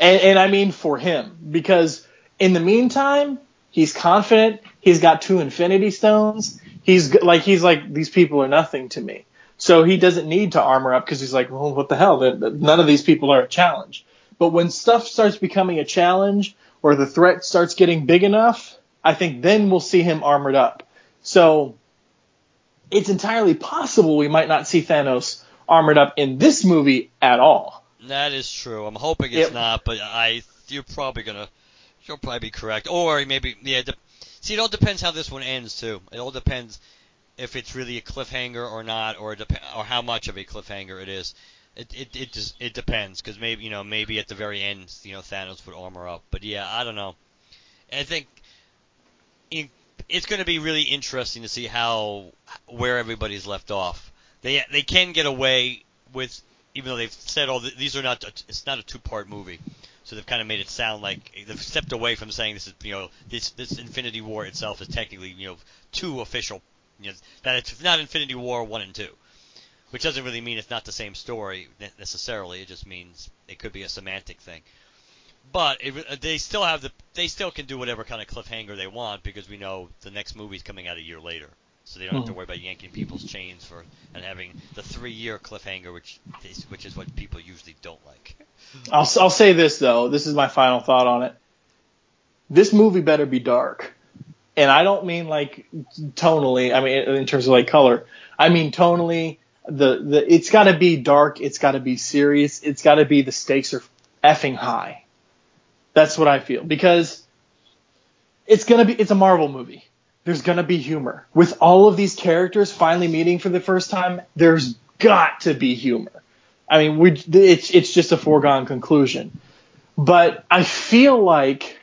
A: And, and I mean for him, because in the meantime, he's confident. He's got two Infinity Stones. He's like he's like these people are nothing to me. So he doesn't need to armor up because he's like, well, what the hell? None of these people are a challenge. But when stuff starts becoming a challenge or the threat starts getting big enough, I think then we'll see him armored up. So it's entirely possible we might not see Thanos armored up in this movie at all.
B: That is true. I'm hoping it's not, but I you're probably gonna you'll probably be correct. Or maybe yeah. De- see, it all depends how this one ends too. It all depends if it's really a cliffhanger or not, or dep- or how much of a cliffhanger it is. It it it just it depends because maybe you know maybe at the very end you know Thanos would armor up, but yeah I don't know. I think in, it's going to be really interesting to see how where everybody's left off. They they can get away with even though they've said all th- these are not it's not a two part movie. So they've kind of made it sound like they've stepped away from saying this is you know this this Infinity War itself is technically you know two official you know that it's not Infinity War one and two, which doesn't really mean it's not the same story necessarily. It just means it could be a semantic thing. But it, they still have the they still can do whatever kind of cliffhanger they want because we know the next movie's coming out a year later, so they don't have to
A: Mhm.
B: worry about yanking people's chains for and having the three year cliffhanger, which is, which is what people usually don't like.
A: I'll I'll say this though. This is my final thought on it. This movie better be dark, and I don't mean like tonally. I mean in terms of like color. I mean tonally. The the it's got to be dark. It's got to be serious. It's got to be the stakes are effing high. That's what I feel because it's gonna be it's a Marvel movie. There's gonna be humor with all of these characters finally meeting for the first time. There's got to be humor. I mean, we it's it's just a foregone conclusion. But I feel like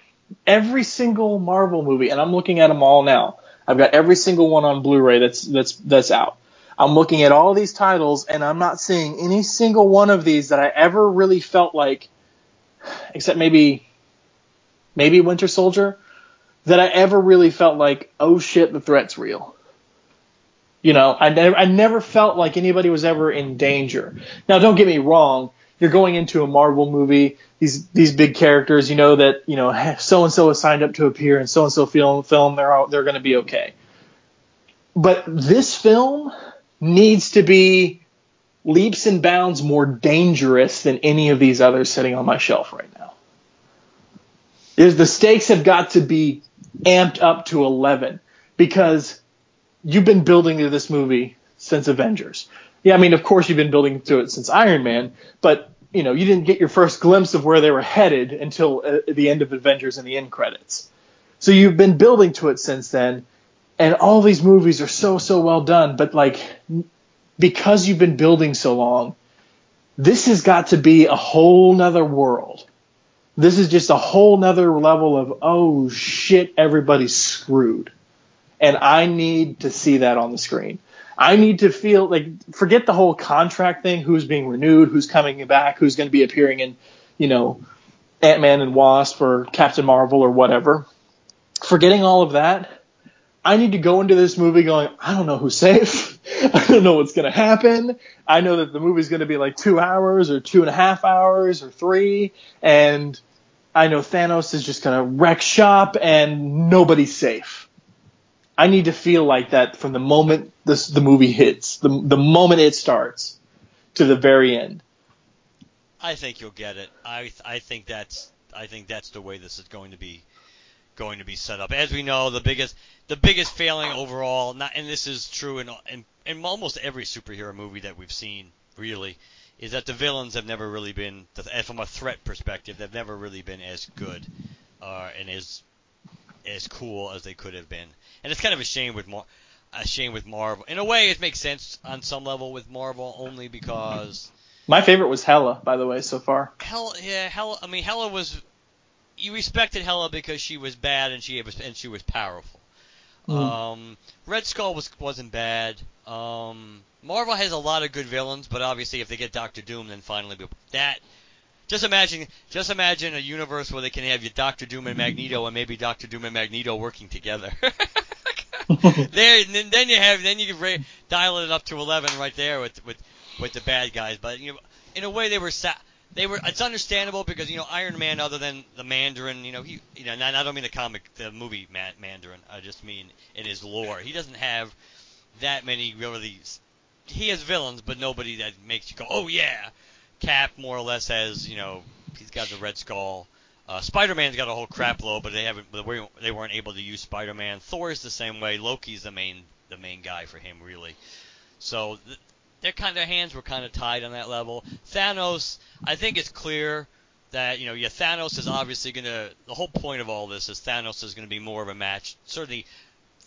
A: every single Marvel movie, and I'm looking at them all now. I've got every single one on Blu-ray that's that's that's out. I'm looking at all these titles, and I'm not seeing any single one of these that I ever really felt like, except maybe maybe Winter Soldier, that I ever really felt like, oh shit, the threat's real. You know, I never, I never felt like anybody was ever in danger. Now, don't get me wrong. You're going into a Marvel movie. These these big characters, you know that you know so and so is signed up to appear in so and so film. Film, they're all, they're going to be okay. But this film needs to be leaps and bounds more dangerous than any of these others sitting on my shelf right now. Is the stakes have got to be amped up to 11 because you've been building to this movie since Avengers. Yeah, I mean, of course you've been building to it since Iron Man, but you know, you didn't get your first glimpse of where they were headed until uh, the end of Avengers and the end credits. So you've been building to it since then, and all these movies are so so well done, but like because you've been building so long, this has got to be a whole nother world. This is just a whole nother level of oh shit, everybody's screwed. And I need to see that on the screen. I need to feel like forget the whole contract thing, who's being renewed, who's coming back, who's going to be appearing in, you know, Ant Man and Wasp or Captain Marvel or whatever. Forgetting all of that, I need to go into this movie going, I don't know who's safe. I don't know what's going to happen. I know that the movie's going to be like two hours or two and a half hours or three. And I know Thanos is just going to wreck shop and nobody's safe. I need to feel like that from the moment this, the movie hits, the, the moment it starts to the very end.
B: I think you'll get it. I I think that's I think that's the way this is going to be going to be set up. As we know, the biggest the biggest failing overall, not and this is true in in, in almost every superhero movie that we've seen, really, is that the villains have never really been, from a threat perspective, they've never really been as good uh, and as as cool as they could have been. And it's kind of a shame with Mar- a shame with Marvel. In a way, it makes sense on some level with Marvel, only because.
A: My favorite was Hela, by the way, so far.
B: Hela, yeah, Hela. I mean, Hela was. You respected Hela because she was bad and she was and she was powerful. Mm. Um, Red Skull was wasn't bad. Um, Marvel has a lot of good villains, but obviously if they get Doctor Doom, then finally that. Just imagine, just imagine a universe where they can have your Doctor Doom and Magneto, and maybe Doctor Doom and Magneto working together. there, then, then you have, then you can ra- dial it up to eleven right there with with with the bad guys. But you know, in a way, they were sa- they were. It's understandable because you know Iron Man, other than the Mandarin, you know he, you know, and I don't mean the comic, the movie Mandarin. I just mean in his lore, he doesn't have that many really. He has villains, but nobody that makes you go, oh yeah. Cap more or less has, you know, he's got the Red Skull. Uh, Spider-Man's got a whole crap load, but they haven't, they weren't able to use Spider-Man. Thor's the same way. Loki's the main, the main guy for him, really. So th- their kind of hands were kind of tied on that level. Thanos, I think it's clear that you know, yeah, Thanos is obviously going to. The whole point of all this is Thanos is going to be more of a match. Certainly,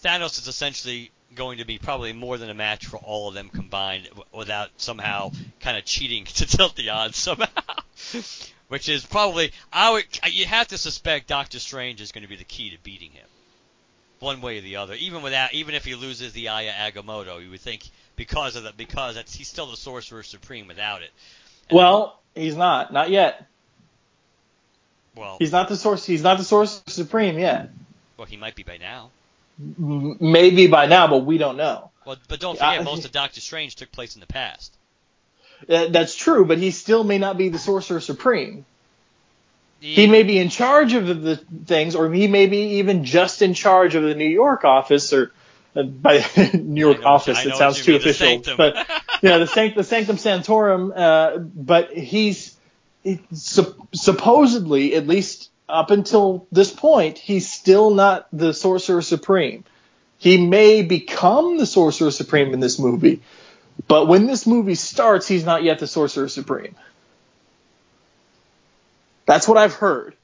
B: Thanos is essentially going to be probably more than a match for all of them combined, without somehow kind of cheating to tilt the odds somehow. Which is probably I would you have to suspect Doctor Strange is going to be the key to beating him, one way or the other. Even without, even if he loses the Eye of Agamotto, you would think because of that because he's still the Sorcerer Supreme without it.
A: And well, he's not, not yet.
B: Well,
A: he's not the source. He's not the Sorcerer Supreme yet.
B: Well, he might be by now.
A: Maybe by now, but we don't know.
B: Well, but don't forget, I, most of Doctor Strange took place in the past.
A: Uh, that's true, but he still may not be the Sorcerer Supreme. He, he may be in charge of the, things, or he may be even just in charge of the New York office, or uh, by New York office. It sounds too official, but yeah, the, sanct- the Sanctum Sanctorum. Uh, but he's su- supposedly, at least up until this point, he's still not the Sorcerer Supreme. He may become the Sorcerer Supreme in this movie, but when this movie starts, he's not yet the Sorcerer Supreme. That's what I've heard.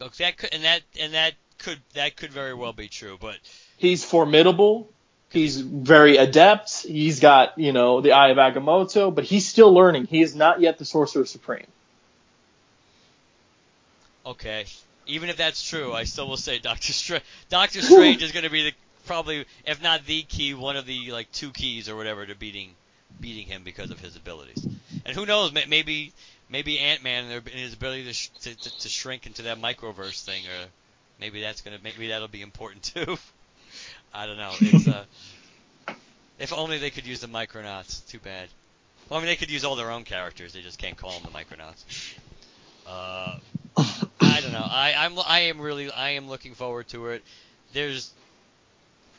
B: Okay, that could, and that and that could that could very well be true, but
A: He's formidable. He's very adept. He's got, you know, the Eye of Agamotto, but he's still learning. He is not yet the Sorcerer Supreme.
B: okay. Even if that's true, I still will say Doctor Strange. Doctor Strange is going to be the probably, if not the key, one of the like two keys or whatever to beating beating him because of his abilities. And who knows? Maybe maybe Ant Man and his ability to, sh- to, to to shrink into that microverse thing, or maybe that's gonna maybe that'll be important too. I don't know. It's uh, if only they could use the Micronauts. Too bad. Well, I mean, they could use all their own characters. They just can't call them the Micronauts. Uh, I don't know. I I'm I am really I am looking forward to it. There's,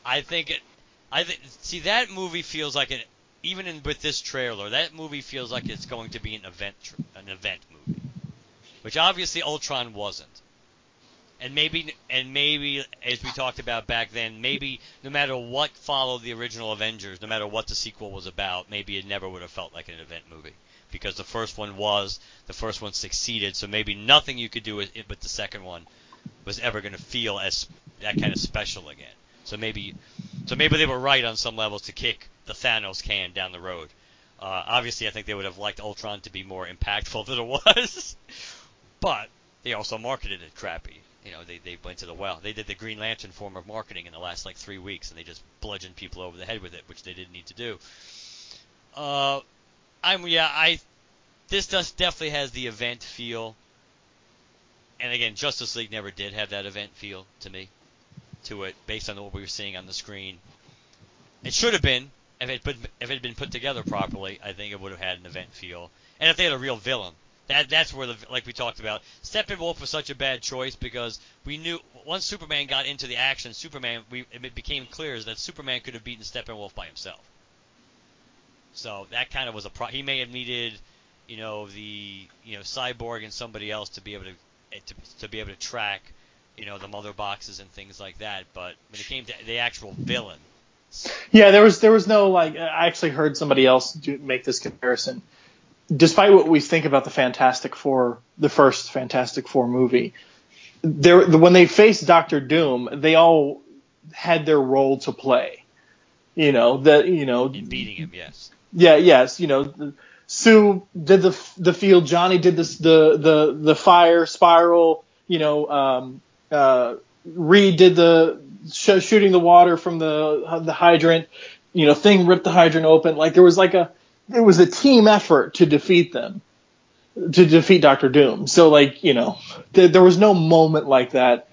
B: I think it. I think see that movie feels like an even in with this trailer that movie feels like it's going to be an event tr- an event movie, which obviously Ultron wasn't. And maybe and maybe as we talked about back then, maybe no matter what followed the original Avengers, no matter what the sequel was about, maybe it never would have felt like an event movie because the first one was, the first one succeeded, so maybe nothing you could do with it but the second one was ever going to feel as that kind of special again. So maybe, so maybe they were right on some levels to kick the Thanos can down the road. Uh, obviously, I think they would have liked Ultron to be more impactful than it was, but they also marketed it crappy. You know, they, they went to the well. They did the Green Lantern form of marketing in the last like three weeks, and they just bludgeoned people over the head with it, which they didn't need to do. Uh, I'm yeah, I this does definitely has the event feel. And again, Justice League never did have that event feel to me, to it, based on what we were seeing on the screen. It should have been if it put, if it had been put together properly. I think it would have had an event feel, and if they had a real villain. That that's where the like we talked about. Steppenwolf was such a bad choice because we knew once Superman got into the action, Superman we it became clear that Superman could have beaten Steppenwolf by himself. So that kind of was a pro. He may have needed, you know, the you know Cyborg and somebody else to be able to to, to be able to track, you know, the mother boxes and things like that. But when it came to the actual villain,
A: Yeah, there was there was no like I actually heard somebody else do, make this comparison. Despite what we think about the Fantastic Four, the first Fantastic Four movie, there when they faced Doctor Doom, they all had their role to play. You know, the you know
B: in beating him, yes.
A: yeah, yes, you know, Sue did the the field, Johnny did this the the the fire spiral, you know, um, uh, Reed did the sh- shooting the water from the the hydrant, you know, thing ripped the hydrant open. Like there was like a it was a team effort to defeat them, to defeat Doctor Doom. So like you know, th- there was no moment like that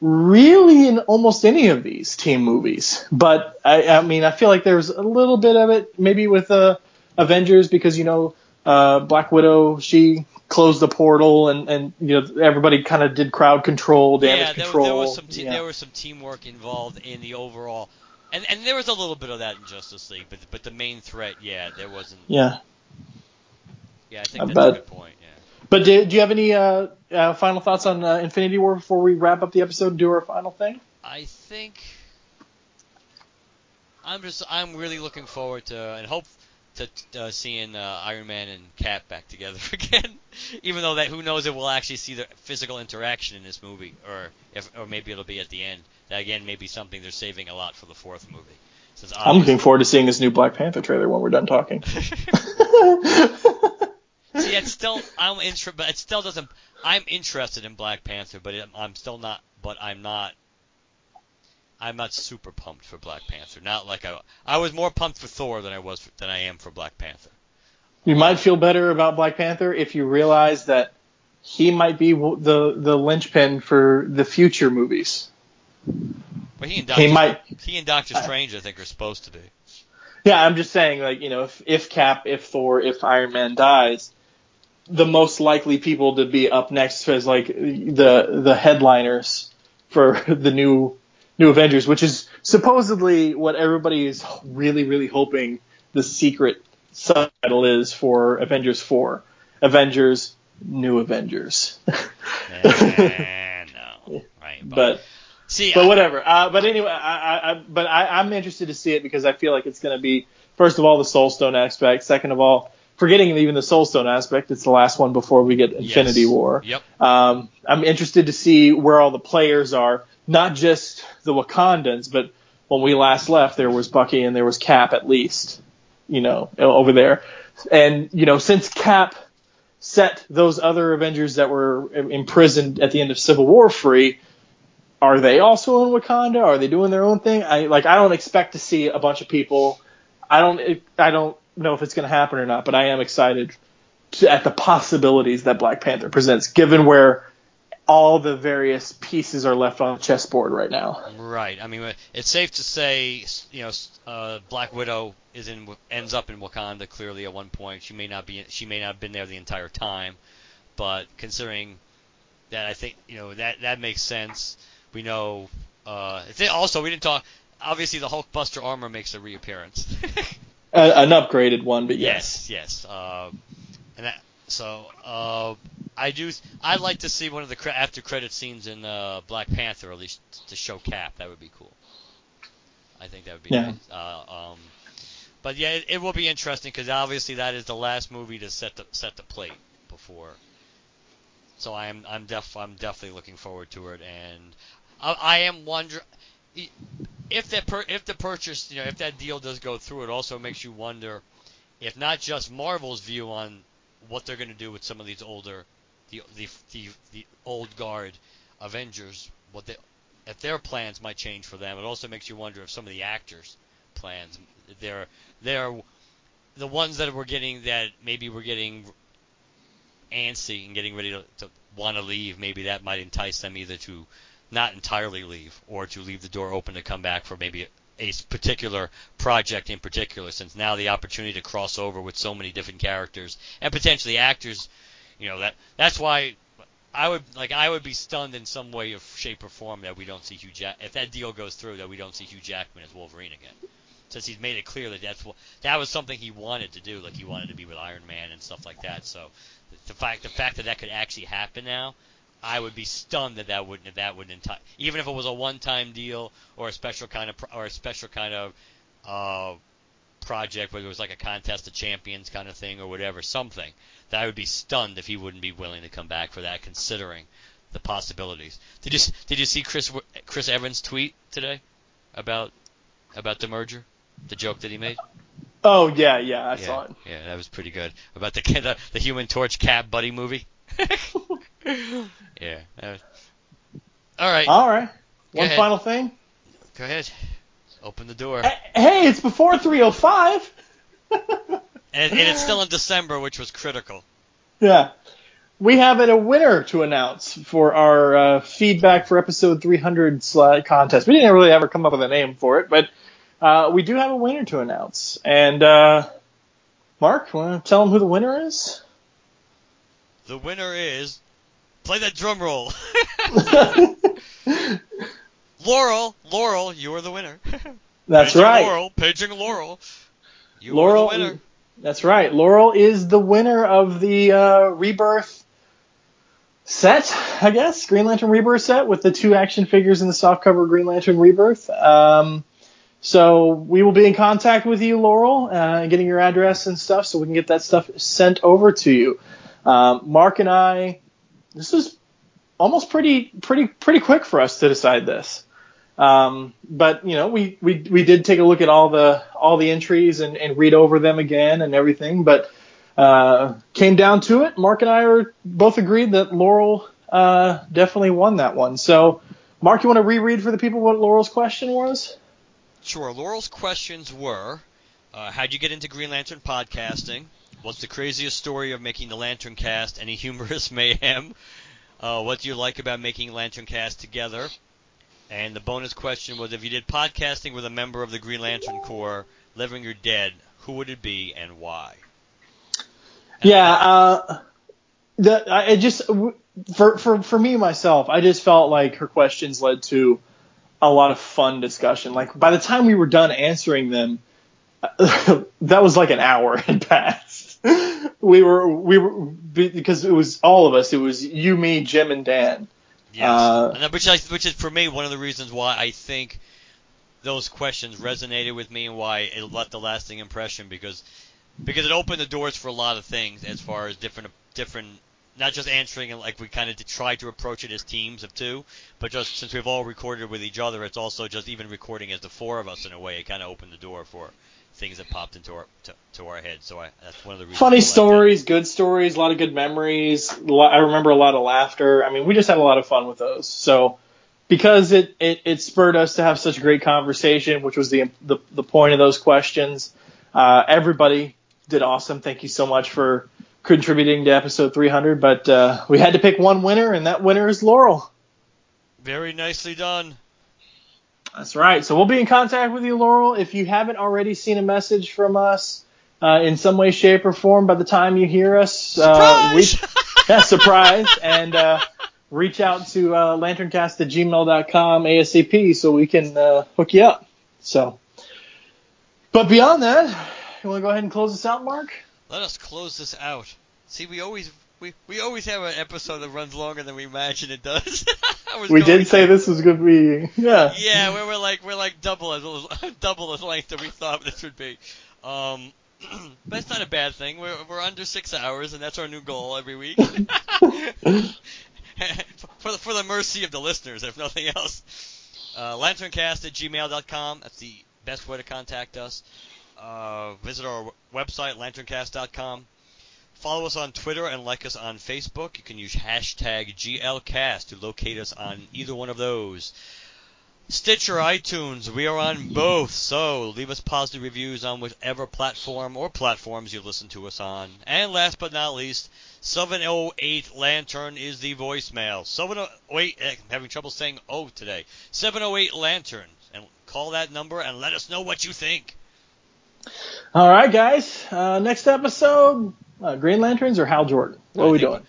A: really in almost any of these team movies. But I, I mean, I feel like there's a little bit of it maybe with uh, Avengers because you know uh, Black Widow she closed the portal and and you know everybody kind of did crowd control, damage
B: yeah, there,
A: control.
B: there was some te-
A: yeah.
B: there was some teamwork involved in the overall, and and there was a little bit of that in Justice League, but but the main threat, yeah, there wasn't.
A: yeah.
B: Yeah, I think
A: I
B: that's
A: bet.
B: a good point. Yeah.
A: But do, do you have any uh, uh, final thoughts on uh, Infinity War before we wrap up the episode and do our final thing?
B: I think I'm just I'm really looking forward to and hope to uh, seeing uh, Iron Man and Cap back together again. Even though that who knows if we'll actually see the physical interaction in this movie, or if or maybe it'll be at the end. That again may be something they're saving a lot for the fourth movie. Since
A: I'm looking forward to seeing this new Black Panther trailer when we're done talking.
B: See, it's still I'm inter- but it still doesn't. I'm interested in Black Panther, but it, I'm still not. But I'm not. I'm not super pumped for Black Panther. Not like I. I was more pumped for Thor than I was for, than I am for Black Panther.
A: You might feel better about Black Panther if you realize that he might be the the linchpin for the future movies.
B: But he and
A: He might-
B: he and Doctor Strange, I think, are supposed to be.
A: Yeah, I'm just saying, like you know, if if Cap, if Thor, if Iron Man dies, the most likely people to be up next as like the the headliners for the new new Avengers, which is supposedly what everybody is really really hoping the secret subtitle is for Avengers 4. Avengers New Avengers.
B: Eh, no, right?
A: but
B: see,
A: but
B: I-
A: whatever. Uh, but anyway, I, I, I but I, I'm interested to see it because I feel like it's going to be first of all the Soul Stone aspect. Second of all, forgetting even the Soul Stone aspect, it's the last one before we get Infinity
B: Yes.
A: War.
B: Yep.
A: Um, I'm interested to see where all the players are not just the Wakandans, but when we last left, there was Bucky and there was Cap at least, you know, over there. And you know, since Cap set those other Avengers that were imprisoned at the end of Civil War free, are they also in Wakanda? Are they doing their own thing? I like I don't expect to see a bunch of people. I don't I don't know if it's going to happen or not, but I am excited to, at the possibilities that Black Panther presents, given where all the various pieces are left on the chessboard right now.
B: Right. I mean, it's safe to say, you know, uh, Black Widow is in ends up in Wakanda clearly at one point. She may not be she may not have been there the entire time, but considering that, I think you know that that makes sense. We know. Uh, also, we didn't talk. Obviously, the Hulkbuster armor makes a reappearance.
A: uh, an upgraded one, but yes.
B: Yes, yes. Uh, so uh, I do. I'd like to see one of the cre- after credit scenes in uh, Black Panther, at least to show Cap. That would be cool. I think that would be
A: yeah.
B: nice. Uh, um, but yeah, it, it will be interesting because obviously that is the last movie to set the set the plate before. So I am I'm def I'm definitely looking forward to it, and I, I am wondering if that per, if the purchase you know if that deal does go through, it also makes you wonder if not just Marvel's view on what they're going to do with some of these older the the the, the old guard Avengers, what they if their plans might change for them. It also makes you wonder if some of the actors' plans they're they're the ones that we're getting that maybe we're getting antsy and getting ready to, to want to leave. Maybe that might entice them either to not entirely leave or to leave the door open to come back for maybe a, particular project in particular. Since now the opportunity to cross over with so many different characters and potentially actors you know that that's why I would like I would be stunned in some way of shape or form that we don't see Hugh Jack if that deal goes through that we don't see Hugh Jackman as Wolverine again. Since he's made it clear that that's what that was something he wanted to do, like he wanted to be with Iron Man and stuff like that. So the fact the fact that that could actually happen now, I would be stunned that that wouldn't that wouldn't enti- even if it was a one-time deal or a special kind of or a special kind of uh, project, whether it was like a contest of champions kind of thing or whatever, something that I would be stunned if he wouldn't be willing to come back for that, considering the possibilities. Did you did you see Chris Chris Evans tweet today about about the merger, the joke that he made?
A: Oh yeah, yeah, I
B: yeah,
A: saw it.
B: Yeah, that was pretty good about the the, the Human Torch Cap buddy movie. yeah. Was... All right.
A: All right. Go One ahead. final thing.
B: Go ahead. Open the door.
A: Hey, it's before 305.
B: and, and it's still in December, which was critical.
A: Yeah. We have a winner to announce for our uh, feedback for episode 300 contest. We didn't really ever come up with a name for it, but uh, we do have a winner to announce. And uh, Mark, want to tell them who the winner is?
B: The winner is. Play that drum roll. Laurel, Laurel, you are the winner.
A: That's right.
B: Laurel, paging Laurel. You
A: Laurel,
B: are the winner.
A: That's right. Laurel is the winner of the uh, Rebirth set, I guess. Green Lantern Rebirth set with the two action figures in the soft cover Green Lantern Rebirth. Um, so we will be in contact with you, Laurel, uh, getting your address and stuff so we can get that stuff sent over to you. Um, Mark and I, this is almost pretty, pretty, pretty quick for us to decide this. Um, but you know, we, we we did take a look at all the all the entries and, and read over them again and everything. But uh, came down to it. Mark and I are both agreed that Laurel uh, definitely won that one. So, Mark, you want to reread for the people what Laurel's question was?
B: Sure. Laurel's questions were: uh, How'd you get into Green Lantern podcasting? What's the craziest story of making the Lantern Cast? Any humorous mayhem? Uh, what do you like about making Lantern Cast together? And the bonus question was if you did podcasting with a member of the Green Lantern Corps, living or dead, who would it be and why?
A: And yeah, uh, the, I just for for for me myself, I just felt like her questions led to a lot of fun discussion. Like by the time we were done answering them, that was like an hour had passed. we were we were because it was all of us. It was you, me, Jim, and Dan.
B: Yes, uh, which I, which is for me one of the reasons why I think those questions resonated with me and why it left a lasting impression because because it opened the doors for a lot of things as far as different different not just answering and like we kind of tried to approach it as teams of two, but just since we've all recorded with each other, it's also just even recording as the four of us in a way. It kind of opened the door for things that popped into our to, to our head. So I, that's one of the reasons.
A: Funny
B: I it.
A: stories, good stories, a lot of good memories. I remember a lot of laughter. I mean, we just had a lot of fun with those. So because it, it, it spurred us to have such a great conversation, which was the the, the point of those questions. Uh, everybody did awesome. Thank you so much for contributing to episode 300. But uh, we had to pick one winner, and that winner is Laurel.
B: Very nicely done.
A: That's right. So we'll be in contact with you, Laurel. If you haven't already seen a message from us uh, in some way, shape, or form by the time you hear us, uh, reach, yeah, surprise, and uh, reach out to uh, lanterncast at gmail.com ASAP so we can uh, hook you up. So, but beyond that, you want to go ahead and close this out, Mark?
B: Let us close this out. See, we always we, we always have an episode that runs longer than we imagine it does.
A: We did say
B: to-
A: this was going to be, yeah.
B: Yeah, we're, we're like we're like double as double the length that we thought this would be. Um, but it's not a bad thing. We're we're under six hours, and that's our new goal every week. for the for the mercy of the listeners, if nothing else. Uh, lanterncast at gmail.com. That's the best way to contact us. Uh, visit our website, lanterncast.com. Follow us on Twitter and like us on Facebook. You can use hashtag GLCast to locate us on either one of those. Stitcher, iTunes, we are on both, so leave us positive reviews on whichever platform or platforms you listen to us on. And last but not least, 708 Lantern is the voicemail. 708, eh, I'm having trouble saying O today. 708 Lantern. And call that number and let us know what you think.
A: All right, guys. Uh, next episode, uh, Green Lanterns or Hal Jordan? What are we
B: think-
A: doing?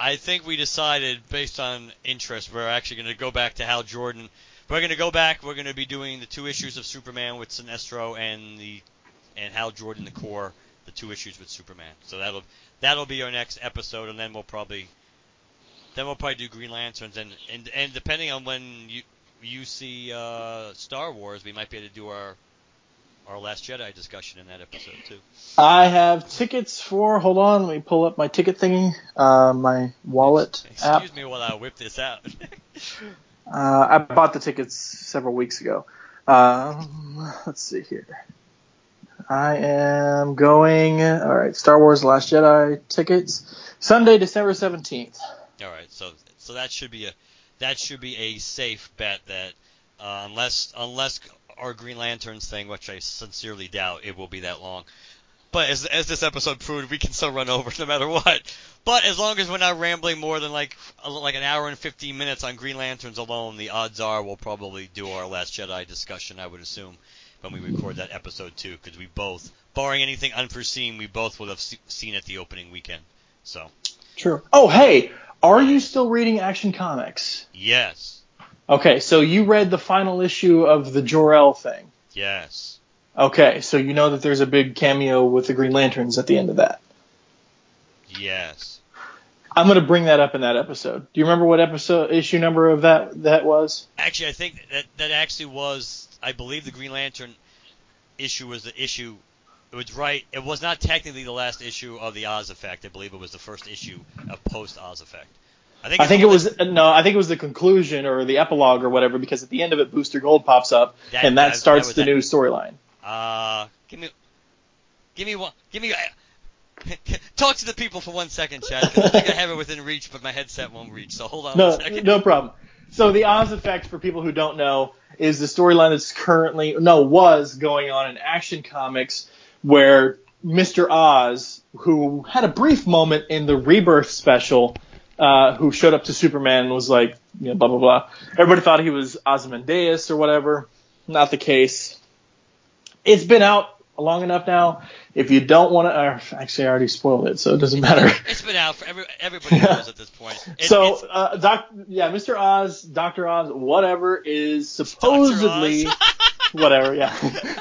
B: I think we decided, based on interest, we're actually going to go back to Hal Jordan. We're going to go back. We're going to be doing the two issues of Superman with Sinestro and the and Hal Jordan, the Corps, the two issues with Superman. So that'll that'll be our next episode, and then we'll probably then we'll probably do Green Lanterns, and and and depending on when you you see uh, Star Wars, we might be able to do our our Last Jedi discussion in that episode too.
A: I have tickets for. Hold on, let me pull up my ticket thingy. Uh, my wallet app.
B: Excuse me while I whip this out.
A: Uh, I bought the tickets several weeks ago. Um, let's see here. I am going. All right, Star Wars: Last Jedi tickets. Sunday, December seventeenth.
B: All right, so so that should be a that should be a safe bet that uh, unless unless our Green Lanterns thing, which I sincerely doubt it will be that long. But as as this episode proved, we can still run over no matter what. But as long as we're not rambling more than like like an hour and 15 minutes on Green Lanterns alone, the odds are we'll probably do our Last Jedi discussion. I would assume when we record that episode too, because we both, barring anything unforeseen, we both would have se- seen it the opening weekend. So
A: True. Oh, hey, are you still reading Action Comics?
B: yes,
A: Okay, so you read the final issue of the Jor-El thing.
B: yes.
A: Okay, so you know that there's a big cameo with the Green Lanterns at the end of that.
B: Yes.
A: I'm going to bring that up in that episode. Do you remember what episode issue number of that that was?
B: Actually, I think that that actually was, I believe, the Green Lantern issue was the issue. It was right. It was not technically the last issue of the Oz Effect. I believe it was the first issue of post Oz Effect. I think.
A: I think it was no, I think it was the conclusion or the epilogue or whatever because at the end of it Booster Gold pops up
B: That-
A: and that,
B: that-
A: starts
B: that
A: the new storyline.
B: Uh, give me, give me one. Give me. Talk to the people for one second, Chad. I think I have it within reach, but my headset won't reach. So hold on
A: No,
B: one second.
A: no problem. So the Oz effect, for people who don't know, is the storyline that's currently no was going on in Action Comics, where Mr. Oz, who had a brief moment in the Rebirth special, uh, who showed up to Superman and was like, you know, blah blah blah. Everybody thought he was Ozymandias or whatever. Not the case. It's been out long enough now. If you don't want to, uh, actually, I already spoiled it, so it doesn't matter.
B: It's been out for every, everybody knows at this point. It-
A: so, uh, doc, yeah, Mr. Oz, Doctor Oz, whatever is supposedly, whatever, yeah,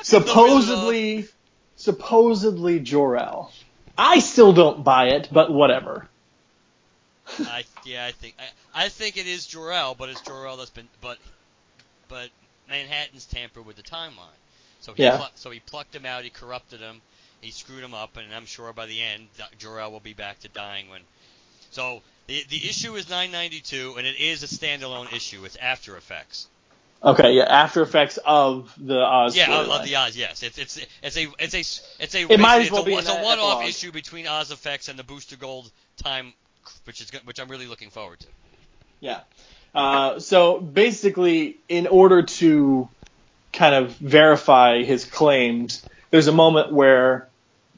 A: supposedly, supposedly Jor-El. I still don't buy it, but whatever.
B: I yeah, I think I, I think it is Jor-El, but it's Jor-El that's been but but Manhattan's tampered with the timeline. So he
A: Yeah.
B: so he plucked him out, he corrupted him, he screwed him up, and I'm sure by the end Jor-El will be back to dying when So the the issue is 992, and it is a standalone issue. It's After Effects.
A: Okay, yeah, After Effects of the Oz.
B: Yeah, of the Oz. Yes, it's it's it's a it's a it's a
A: It might as well
B: a,
A: be
B: it's a one-off
A: epilogue.
B: issue between Oz Effects and the Booster Gold time, which is which I'm really looking forward to.
A: Yeah. Uh, so basically, in order to kind of verify his claims, there's a moment where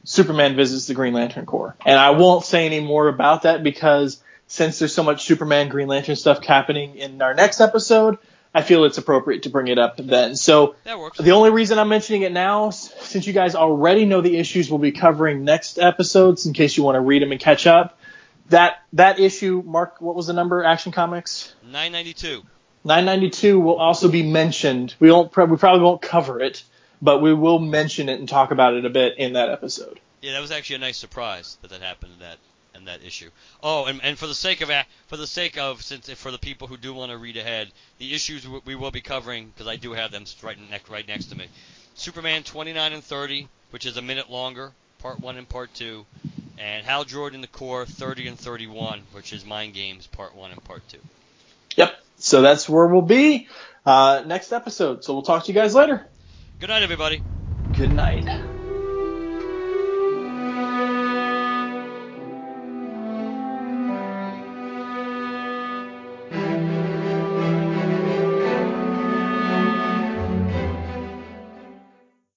A: Superman visits the Green Lantern Corps. And I won't say any more about that because since there's so much Superman Green Lantern stuff happening in our next episode, I feel it's appropriate to bring it up then. So
B: That works.
A: the only reason I'm mentioning it now, since you guys already know the issues we'll be covering next episodes, in case you want to read them and catch up, that that issue, Mark, what was the number? Action Comics
B: 992.
A: 992 will also be mentioned. We won't, we probably won't cover it, but we will mention it and talk about it a bit in that episode.
B: Yeah, that was actually a nice surprise that that happened in that in that issue. Oh, and, and for the sake of for the sake of since for the people who do want to read ahead, the issues we- we will be covering because I do have them right next right next to me. Superman 29 and 30, which is a minute longer, part one and part two, and Hal Jordan the Corps 30 and 31, which is Mind Games part one and part two.
A: Yep. So that's where we'll be uh, next episode. So we'll talk to you guys later.
B: Good night, everybody.
A: Good night.